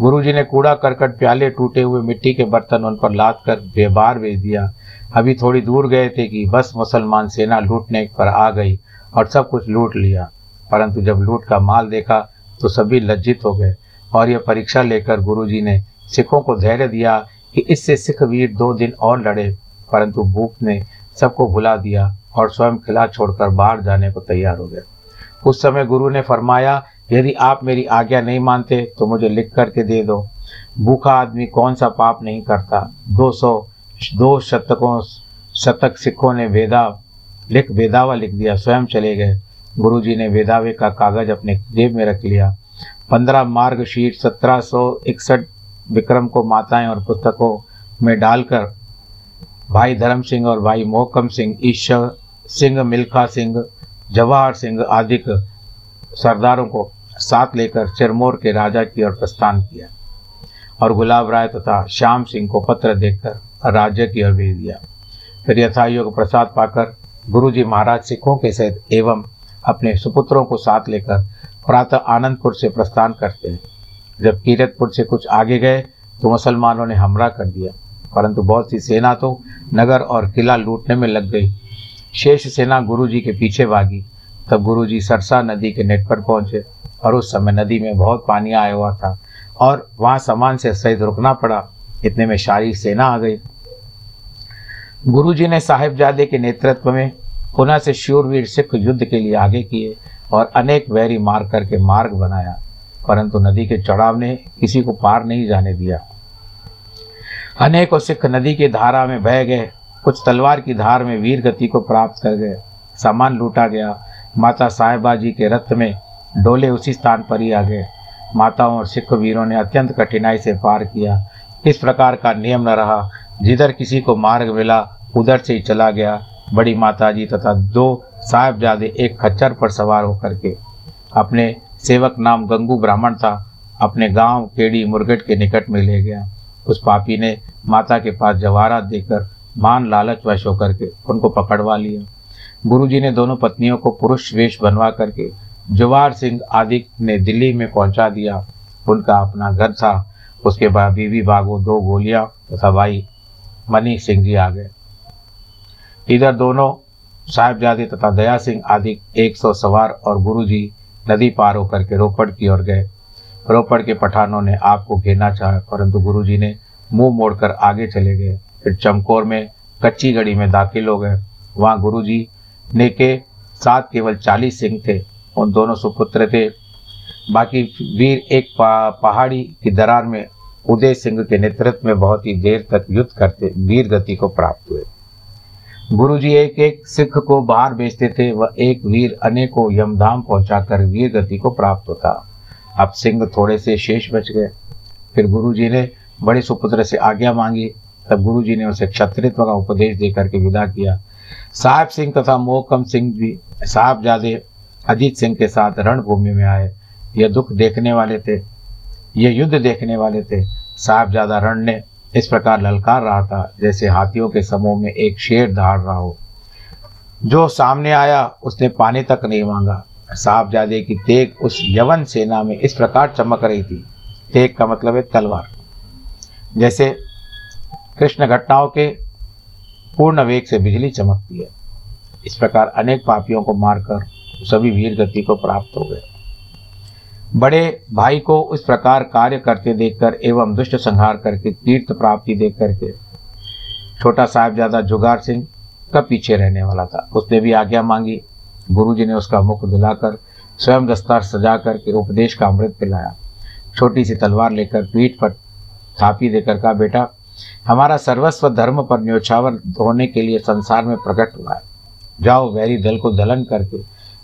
गुरुजी ने कूड़ा करकट प्याले टूटे हुए मिट्टी के बर्तन उन पर लाद कर बेबार भेज दिया। अभी थोड़ी दूर गए थे कि बस मुसलमान सेना लूटने पर आ गई और सब कुछ लूट लिया। परंतु जब लूट का माल देखा तो सभी लज्जित हो गए और यह परीक्षा लेकर गुरुजी ने सिखों को धैर्य दिया कि इससे सिख वीर दो दिन और लड़े। परंतु भूख ने सबको भुला दिया और स्वयं किला छोड़कर बाहर जाने को तैयार हो गए उस समय गुरु ने फरमाया, यदि आप मेरी आज्ञा नहीं मानते तो मुझे लिख करके दे दो। भूखा आदमी कौन सा पाप नहीं करता? दो सौ दो शतकों शतक सिखों ने वेदा, लिख, वेदावा लिख दिया, स्वयं चले गए। गुरुजी ने वेदावे का कागज़ अपने जेब में रख लिया। पंद्रह मार्ग शीट सत्रह सौ इकसठ विक्रम को माताएँ और पुस्तकों में डालकर, भाई धर्म सिंह और भाई मोहकम सिंह, ईश्वर सिंह, मिल्खा सिंह, जवाहर सिंह आदि सरदारों को साथ लेकर सिरमौर के राजा की ओर प्रस्थान किया। और गुलाब राय तथा श्याम सिंह को पत्र देकर राज्य की ओर भेज दिया। फिर यथायोग प्रसाद पाकर गुरु जी महाराज सिखों के सहित एवं अपने सुपुत्रों को साथ लेकर प्रातः आनंदपुर से प्रस्थान करते हैं। जब कीरतपुर से कुछ आगे गए तो मुसलमानों ने हमला कर दिया। परंतु बहुत सी सेना तो नगर और किला लूटने में लग गई। शेष सेना गुरुजी के पीछे भागी। तब गुरुजी सरसा नदी के नेट पर पहुँचे और उस समय नदी में बहुत पानी आया हुआ था और वहाँ सामान से सहित रुकना पड़ा। इतने में शाही सेना आ गई। गुरुजी ने साहिबजादे के नेतृत्व में पुनः से शूरवीर सिख युद्ध के लिए आगे किए और अनेक वैरी मार करके मार्ग बनाया, परंतु नदी के चढ़ाव ने किसी को पार नहीं जाने दिया। अनेकों सिख नदी की धारा में बह गए, कुछ तलवार की धार में वीर गति को प्राप्त कर गए, सामान लूटा गया, माता साहेबा जी के रथ में डोले उसी स्थान पर ही आ गए। माताओं और सिख वीरों ने अत्यंत कठिनाई से पार किया इस प्रकार का नियम न रहा। जिधर किसी को मार्ग मिला, उधर से ही चला गया। बड़ी माता जी तथा दो साहेबजादे एक खच्चर पर सवार होकर के। अपने सेवक नाम गंगू ब्राह्मण था। अपने गाँव केड़ी मुरगट के निकट में ले गया। उस पापी ने माता के पास जवाहरात देकर मान लालच वश होकर के उनको पकड़वा लिया। गुरुजी ने दोनों पत्नियों को पुरुष वेश बनवा करके जवाहर सिंह आदि ने दिल्ली में पहुँचा दिया। उनका अपना घर था। उसके बाद बीवी बागो दो गोलियाँ, तथा भाई मनी सिंह जी आ गए। इधर दोनों साहिबजादे तथा दया सिंह आदि एक सौ सवार और गुरुजी नदी पार होकर के रोपड़ की ओर गए। रोपड़ के पठानों ने आपको घेरना चाहा, परंतु गुरुजी ने मुँह मोड़कर आगे चले गए। फिर चमकोर में कच्ची गड़ी में दाखिल हो गए। वहाँ गुरुजी ने के साथ केवल चालीस सिंह थे। उन दोनों सुपुत्र थे। बाकी वीर एक पहाड़ी की दरार में उदय सिंह के नेतृत्व में बहुत ही देर तक युद्ध करते, वीर गति को प्राप्त हुए। गुरुजी एक एक सिख को बाहर भेजते थे, वह एक वीर अनेकों यमधाम पहुंचाकर वीर गति को प्राप्त होता। अब सिंह थोड़े से शेष बच गए। फिर गुरुजी ने बड़े सुपुत्र से आज्ञा मांगी। तब गुरुजी ने उसे क्षत्रित्व का उपदेश देकर के विदा किया। साहब सिंह तथा मोहकम सिंह भी, साहबजादे अजीत सिंह के साथ रणभूमि में आए। यह दुख देखने वाले थे, ये युद्ध देखने वाले थे। साहबजादा रण ने इस प्रकार ललकार रहा था, जैसे हाथियों के समूह में एक शेर दहाड़ रहा हो। जो सामने आया, उसने पानी तक नहीं मांगा। साहबजादे की तेग उस यवन सेना में इस प्रकार चमक रही थी। तेग का मतलब है तलवार। जैसे कृष्ण घटनाओं के पूर्ण वेग से बिजली चमकती है। इस प्रकार अनेक पापियों को मारकर सभी वीर गति को प्राप्त हो गए। बड़े भाई को इस प्रकार कार्य करते देखकर एवं दुष्ट संहार करके तीर्थ प्राप्ति देख करके छोटा साहबजादा जुगार सिंह का पीछे रहने वाला था। उसने भी आज्ञा मांगी। गुरुजी ने उसका मुख दिलाकर स्वयं दस्तार सजा करके उपदेश का अमृत पिलाया। छोटी सी तलवार लेकर पीठ पर थापी देकर कहा, बेटा, हमारा सर्वस्व धर्म पर न्योछावर होने के लिए संसार में प्रकट हुआ है। जाओ, वैरी दल को दलन करके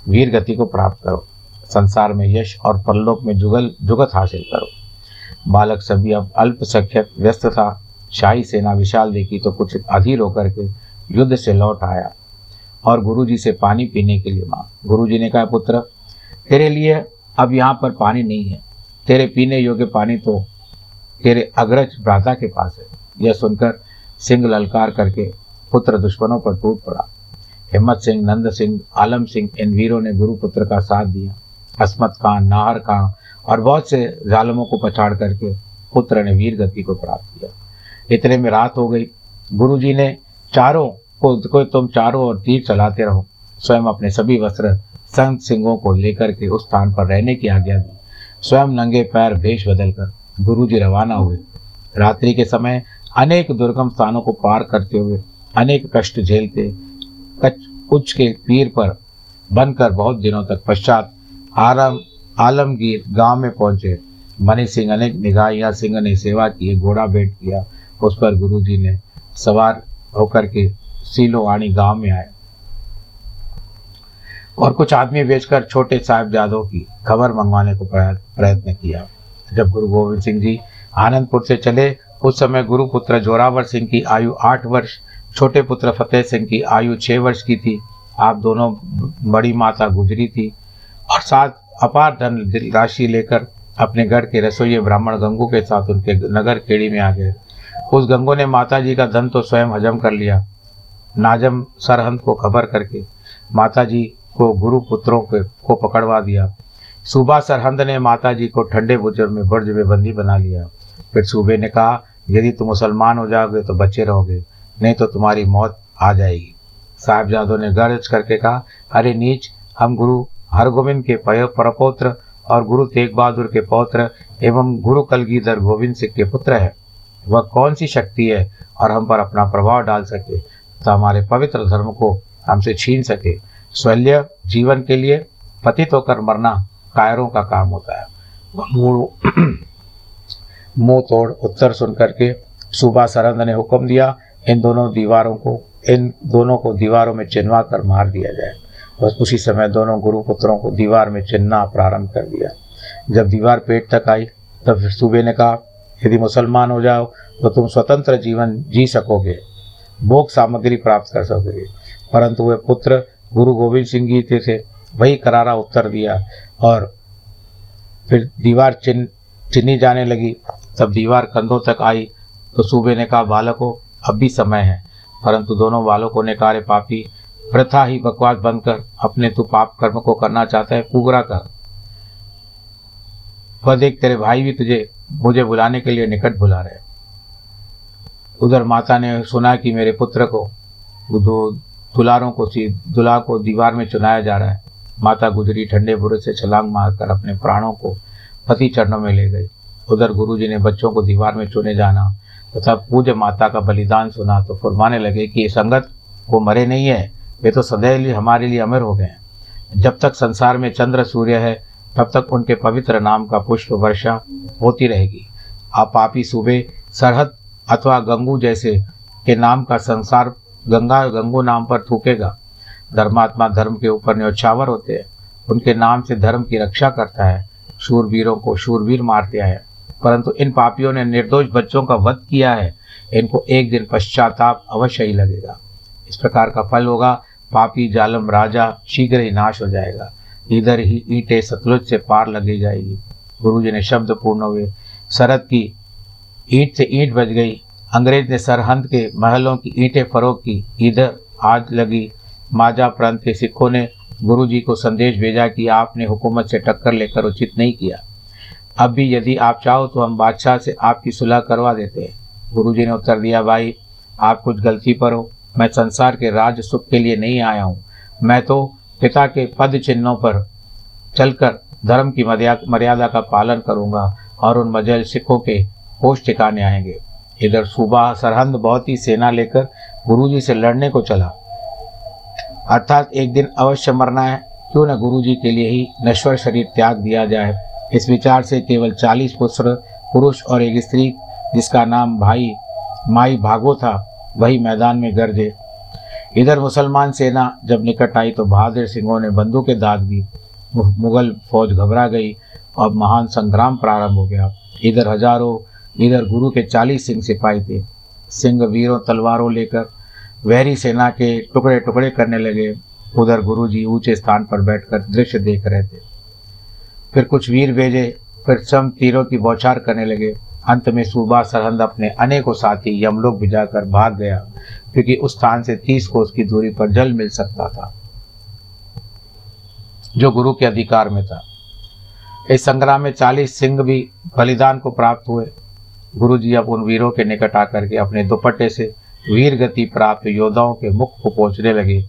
वीर गति को प्राप्त करो। संसार में यश और परलोक में जुगल, जुगत हासिल करो। बालक सभी अब अल्पसंख्यक, व्यस्त था। शाही सेना विशाल देखी तो कुछ अधीर होकर के युद्ध से लौट आया और गुरुजी से पानी पीने के लिए मांग। गुरुजी ने कहा, पुत्र, तेरे लिए अब यहाँ पर पानी नहीं है। तेरे पीने योग्य पानी तो तेरे अग्रज भ्राता के पास है। यह सुनकर सिंह ललकार करके पुत्र दुश्मनों पर टूट पड़ा। हिम्मत सिंह, नंद सिंह, आलम सिंह इन वीरों ने गुरुपुत्र का साथ दिया। हसमत खान नाहर खान और बहुत से जालमों को पछाड़ करके पुत्र ने वीर गति को प्राप्त किया। इतने में रात हो गई। गुरु जी ने चारों को, को तुम चारों और तीर चलाते रहो। स्वयं अपने सभी वस्त्र संत सिंहों को लेकर के उस स्थान पर रहने की आज्ञा दी। स्वयं नंगे पैर भेष बदलकर गुरुजी रवाना हुए। रात्रि के समय अनेक दुर्गम स्थानों को पार करते हुए अनेक कष्ट झेलते कच उच्च के पीर पर बनकर बहुत दिनों तक पश्चात आलम आलमगीर गाँव में पहुँचे। मनी सिंह अनेक निगाहिया सिंह ने सेवा की घोड़ा भेंट किया। उस पर गुरुजी ने सवार होकर के सीलो आणी गाँव में आए। और कुछ आदमी बेचकर छोटे साहिबजादों की खबर मंगवाने को प्रयत्न किया। जब गुरु गोविंद सिंह जी आनंदपुर से चले, उस समय गुरु पुत्र जोरावर सिंह की आयु आठ वर्ष, छोटे पुत्र फतेह सिंह की आयु छः वर्ष की थी। आप दोनों बड़ी माता गुजरी थी। और साथ अपार धन राशि लेकर अपने घर के रसोई ब्राह्मण गंगू के साथ उनके नगर केड़ी में आ गए। उस गंगू ने माता जी का धन तो स्वयं हजम कर लिया। नाजम सरहंद को खबर करके माता जी को गुरु पुत्रों के को पकड़वा दिया। सुबह सरहंद ने माता जी को ठंडे बुज़ुर्ग में बुर्ज में बंदी बना लिया। फिर सूबे ने कहा, यदि तुम मुसलमान हो जाओगे तो बच्चे रहोगे, नहीं तो तुम्हारी मौत आ जाएगी। साहिबजादों ने गर्ज करके कहा, अरे नीच, हम गुरु हरगोविंद के प्रपोत्र और गुरु तेग बहादुर के पौत्र एवं गुरु कलगीधर गोविंद सिंह के पुत्र है। वह कौन सी शक्ति है और हम पर अपना प्रभाव डाल सके तो हमारे पवित्र धर्म को हमसे छीन सके। स्वल्य जीवन के लिए पतित होकर मरना कायरों का काम होता है। मुँह तोड़ उत्तर सुन करके सुबह सरंद ने हुक्म दिया, इन दोनों दीवारों को इन दोनों को दीवारों में चिन्हवा कर मार दिया जाए। बस उसी समय दोनों गुरुपुत्रों को दीवार में चिन्हना प्रारंभ कर दिया। जब दीवार पेट तक आई, तब सूबे ने कहा, यदि मुसलमान हो जाओ तो तुम स्वतंत्र जीवन जी सकोगे, भोग सामग्री प्राप्त कर सकोगे। परंतु वे पुत्र गुरु गोविंद सिंह जी थे वही करारा उत्तर दिया और फिर दीवार चिन, चिन्नी जाने लगी। तब दीवार कंधों तक आई तो सूबे ने कहा, बालकों, अब भी समय है। परंतु दोनों बालकों ने कहा पापी प्रथा ही बकवास बंद कर अपने तू पाप कर्म को करना चाहता है पूरा कर। वह देख तेरे भाई भी तुझे मुझे बुलाने के लिए निकट बुला रहे उधर माता ने सुना कि मेरे पुत्र को दो दुलारों को दुला को दीवार में चुनाया जा रहा है। माता गुजरी ठंडे बुरे से छलांग मारकर अपने प्राणों को पति चरणों में ले गई। उधर गुरुजी ने बच्चों को दीवार में चुने जाना तथा पूज्य माता का बलिदान सुना तो फुरमाने लगे कि ये संगत वो मरे नहीं है। वे तो सदैव हमारे लिए अमर हो गए हैं। जब तक संसार में चंद्र, सूर्य है, तब तक उनके पवित्र नाम का पुष्प वर्षा होती रहेगी। आप पापी सुबह सरहद अथवा गंगू जैसे के नाम का संसार गंगा गंगू नाम पर थूकेगा। धर्मात्मा धर्म के ऊपर न्यौछावर होते हैं। उनके नाम से धर्म की रक्षा करता है। शूरवीरों को शूरवीर मार दिया है। परंतु इन पापियों ने निर्दोष बच्चों का वध किया है। इनको एक दिन पश्चाताप अवश्य ही लगेगा। इस प्रकार का फल होगा पापी जालम राजा शीघ्र ही नाश हो जाएगा। इधर ही ईंटें सतलुज से पार लगी जाएगी। गुरु जी ने शब्द पूर्ण हुए। सरद की ईंट से ईंट बज गई। अंग्रेज़ ने सरहंद के महलों की ईंटें फरोख की। इधर आज लगी। माजा प्रांत के सिखों ने गुरु जी को संदेश भेजा कि आपने हुकूमत से टक्कर लेकर उचित नहीं किया। अब भी यदि आप चाहो तो हम बादशाह से आपकी सुलह करवा देते हैं। गुरु जी ने उत्तर दिया, भाई, आप कुछ गलती पर हो। मैं संसार के राज सुख के लिए नहीं आया हूँ। मैं तो पिता के पद चिन्हों पर चलकर धर्म की मर्यादा का पालन करूँगा और उन मजल सिखों के होश ठिकाने आएँगे। इधर सुबह सरहंद बहुत ही सेना लेकर गुरुजी से लड़ने को चला। अर्थात एक दिन अवश्य मरना है, क्यों न गुरु जी के लिए ही नश्वर शरीर त्याग दिया जाए। इस विचार से केवल चालीस पुत्र, पुरुष और एक स्त्री, जिसका नाम भाई, माई भागो था वही मैदान में गरजे इधर मुसलमान सेना जब निकट आई तो बहादुर सिंहों ने बंदूकें दाग दी। मुगल फौज घबरा गई। और महान संग्राम प्रारंभ हो गया। इधर हज़ारों, इधर गुरु के चालीस सिंह सिपाही थे। सिंह वीरों, तलवारों लेकर वहरी सेना के टुकड़े टुकड़े करने लगे। उधर गुरु जी ऊँचे स्थान पर बैठकर दृश्य देख रहे थे। फिर कुछ वीर भेजे, फिर सम तीरों की बौछार करने लगे। अंत में सूबा सरहंद अपने अनेकों साथी यमलोक भिजाकर भाग गया, क्योंकि उस स्थान से तीस कोस की दूरी पर जल मिल सकता था, जो गुरु के अधिकार में था। इस संग्राम में चालीस सिंह भी बलिदान को प्राप्त हुए। गुरु जी अब उन वीरों के निकट आकर के अपने दुपट्टे से वीर गति प्राप्त योद्धाओं के मुख को पहुँचने लगे,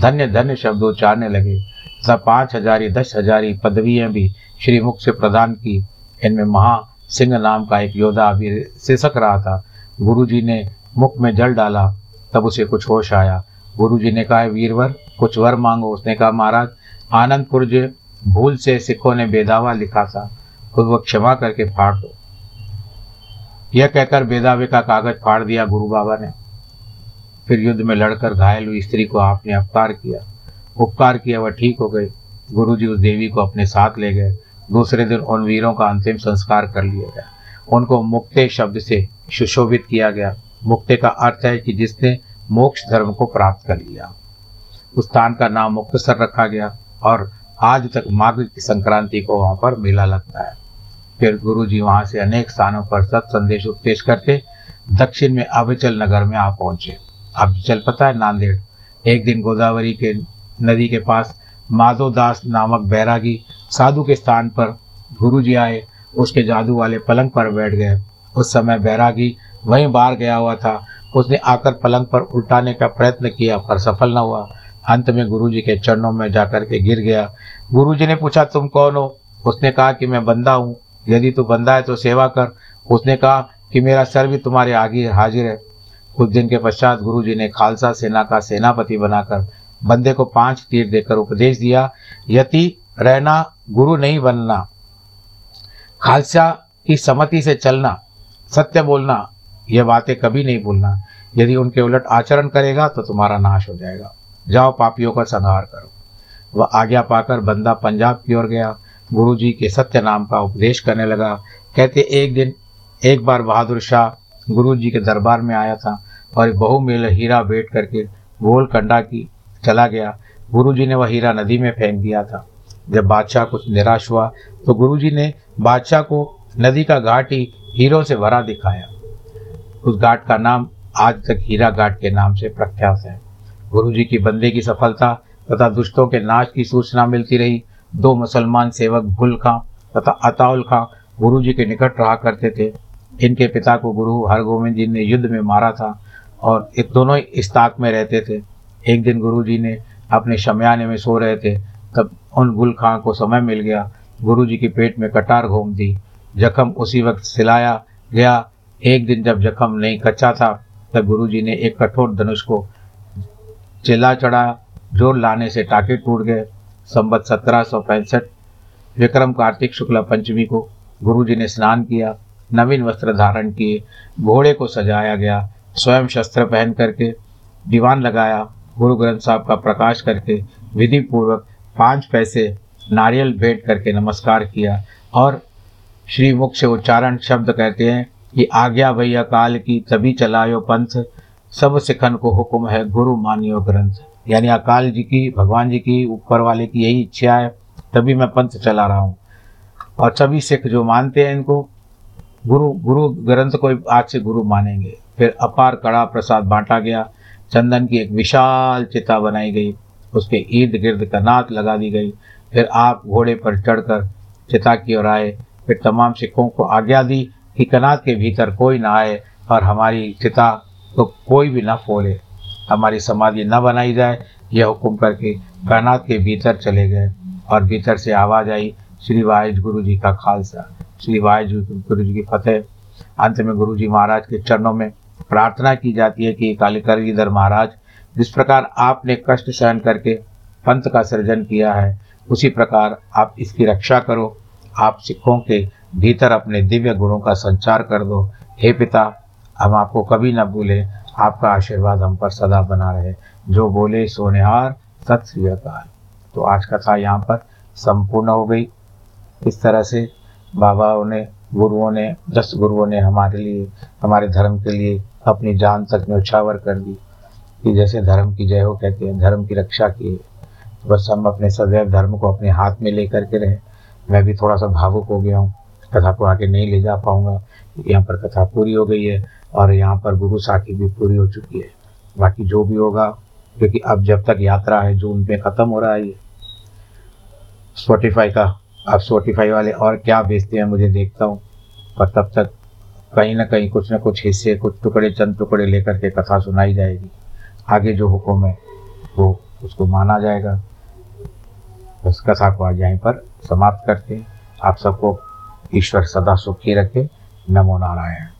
धन्य धन्य शब्द उच्चारने लगे। तथा पाँच हजारी, दस हजारी पदवियाँ भी श्रीमुख से प्रदान की, इनमें महा सिंह नाम का एक योद्धा अभी सिसक रहा था। गुरु जी ने मुख में जल डाला, तब उसे कुछ होश आया। गुरु जी ने कहा, वीरवर, कुछ वर मांगो। उसने कहा, महाराज आनंदपुर जो भूल से सिखों ने बेदावा लिखा था। खुद वह क्षमा करके फाड़ दो। यह कहकर बेदावे का कागज़ फाड़ दिया गुरु बाबा ने। फिर युद्ध में लड़कर घायल हुई स्त्री को आपने अपकार किया। उपकार किया, वह ठीक हो गई। गुरु जी उस देवी को अपने साथ ले गए। दूसरे दिन उन वीरों का अंतिम संस्कार कर लिया गया। उनको मुक्ते शब्द से सुशोभित किया गया। मुक्ते का अर्थ है कि जिसने मोक्ष धर्म को प्राप्त कर लिया। उस स्थान का नाम मुक्तसर रखा गया और आज तक माघ की संक्रांति को वहाँ पर मेला लगता है। फिर गुरु जी वहाँ से अनेक स्थानों पर सत संदेश उपदेश करते, दक्षिण में अभिचल नगर में आ पहुँचे। अब चल पता है नांदेड़। एक दिन गोदावरी के नदी के पास माधोदास नामक बैरागी साधु के स्थान पर गुरु जी आए, उसके जादू वाले पलंग पर बैठ गए। उस समय बैरागी वहीं बाहर गया हुआ था। उसने आकर पलंग पर उल्टाने का प्रयत्न किया, पर सफल न हुआ। अंत में गुरु जी के चरणों में जाकर के गिर गया। गुरु जी ने पूछा, तुम कौन हो? उसने कहा कि मैं बंदा हूँ। यदि तू बंदा है तो सेवा कर। उसने कहा कि मेरा सर भी तुम्हारे आगे हाजिर है। कुछ दिन के पश्चात गुरु जी ने खालसा सेना का सेनापति बनाकर बंदे को पाँच तीर देकर उपदेश दिया, यति रहना गुरु नहीं बनना। खालसा की सम्मति से चलना, सत्य बोलना यह बातें कभी नहीं भूलना। यदि उनके उलट आचरण करेगा तो तुम्हारा नाश हो जाएगा। जाओ, पापियों का संहार करो। वह आज्ञा पाकर बंदा पंजाब की ओर गया। गुरु जी के सत्य नाम का उपदेश करने लगा। कहते, एक दिन, एक बार बहादुर शाह गुरु जी के दरबार में आया था और बहुमेल हीरा बैठ करके गोल कंडा की चला गया। गुरु जी ने वह हीरा नदी में फेंक दिया था। जब बादशाह कुछ निराश हुआ तो गुरु जी ने बादशाह को नदी का घाट ही हीरों से भरा दिखाया। उस घाट का नाम आज तक हीरा घाट के नाम से प्रख्यात है। गुरु जी की बंदे की सफलता तथा दुष्टों के नाश की सूचना मिलती रही। दो मुसलमान सेवक भुल खां तथा अताउल खां गुरु जी के निकट रहा करते थे। इनके पिता को गुरु हरगोविंद जी ने युद्ध में मारा था और ये दोनों इस ताक में रहते थे। एक दिन गुरु जी ने अपने शमयाने में सो रहे थे, तब उन गुल खां को समय मिल गया। गुरु जी के पेट में कटार घूम दी। जख्म उसी वक्त सिलाया गया। एक दिन जब जख्म नहीं कच्चा था, तब गुरु जी ने एक कठोर धनुष को चिल्ला चढ़ा। ज़ोर लाने से टाके टूट गए। संबत सत्रह सौ पैंसठ, विक्रम कार्तिक शुक्ला पंचमी को गुरु जी ने स्नान किया। नवीन वस्त्र धारण किए। घोड़े को सजाया गया। स्वयं शस्त्र पहन करके दीवान लगाया। गुरु ग्रंथ साहब का प्रकाश करके विधि पूर्वक पाँच पैसे नारियल भेंट करके नमस्कार किया और श्री मुख से उच्चारण शब्द कहते हैं कि आज्ञा भैया काल की तभी चलायो पंथ, सब सिखन को हुक्म है गुरु मानियो ग्रंथ। यानी अकाल जी की, भगवान जी की, ऊपर वाले की यही इच्छा है, तभी मैं पंथ चला रहा हूँ। और सभी सिख जो मानते हैं इनको, गुरु गुरु ग्रंथ को आज से गुरु मानेंगे। फिर अपार कड़ा प्रसाद बांटा गया, चंदन की एक विशाल चिता बनाई गई। उसके इर्द गिर्द कनात लगा दी गई। फिर आप घोड़े पर चढ़कर चिता की ओर आए। फिर तमाम सिखों को आज्ञा दी कि कनात के भीतर कोई ना आए और हमारी चिता तो कोई भी ना फोले हमारी समाधि न बनाई जाए। यह हुक्म करके कनात के भीतर चले गए और भीतर से आवाज़ आई, श्री वाहिज गुरु जी का खालसा। श्री वाहिज गुरु जी की फतेह। अंत में गुरु जी महाराज के चरणों में प्रार्थना की जाती है कि कालिकर महाराज जिस प्रकार आपने कष्ट सहन करके पंथ का सृजन किया है, उसी प्रकार आप इसकी रक्षा करो। आप सिखों के भीतर अपने दिव्य गुणों का संचार कर दो। हे पिता, हम आपको कभी न भूलें। आपका आशीर्वाद हम पर सदा बना रहे। जो बोले सोनेहार, सत श्री अकाल। तो आज कथा यहाँ पर संपूर्ण हो गई। इस तरह से बाबाओं ने, गुरुओं ने, दस गुरुओं ने हमारे लिए, हमारे धर्म के लिए अपनी जान तक न्यौछावर कर दी। कि जैसे धर्म की जय हो कहते हैं, धर्म की रक्षा की तो बस हम अपने सदैव धर्म को अपने हाथ में लेकर के रहे। मैं भी थोड़ा सा भावुक हो गया हूँ, कथा को आगे नहीं ले जा पाऊँगा। यहाँ पर कथा पूरी हो गई है और यहाँ पर गुरु साखी भी पूरी हो चुकी है। बाकी जो भी होगा, क्योंकि अब जब तक यात्रा है जून में ख़त्म हो रहा है ये। स्पॉटिफाई का अब स्पॉटिफाई वाले और क्या बेचते हैं मुझे देखता हूँ। पर तब तक कहीं ना कहीं कुछ ना कुछ हिस्से, कुछ टुकड़े, चंद टुकड़े लेकर के कथा सुनाई जाएगी। आगे जो हुक्म है, वो उसको माना जाएगा। बस कथा को आज यहीं पर समाप्त करते आप सबको ईश्वर सदा सुखी रखे। नमो नारायण।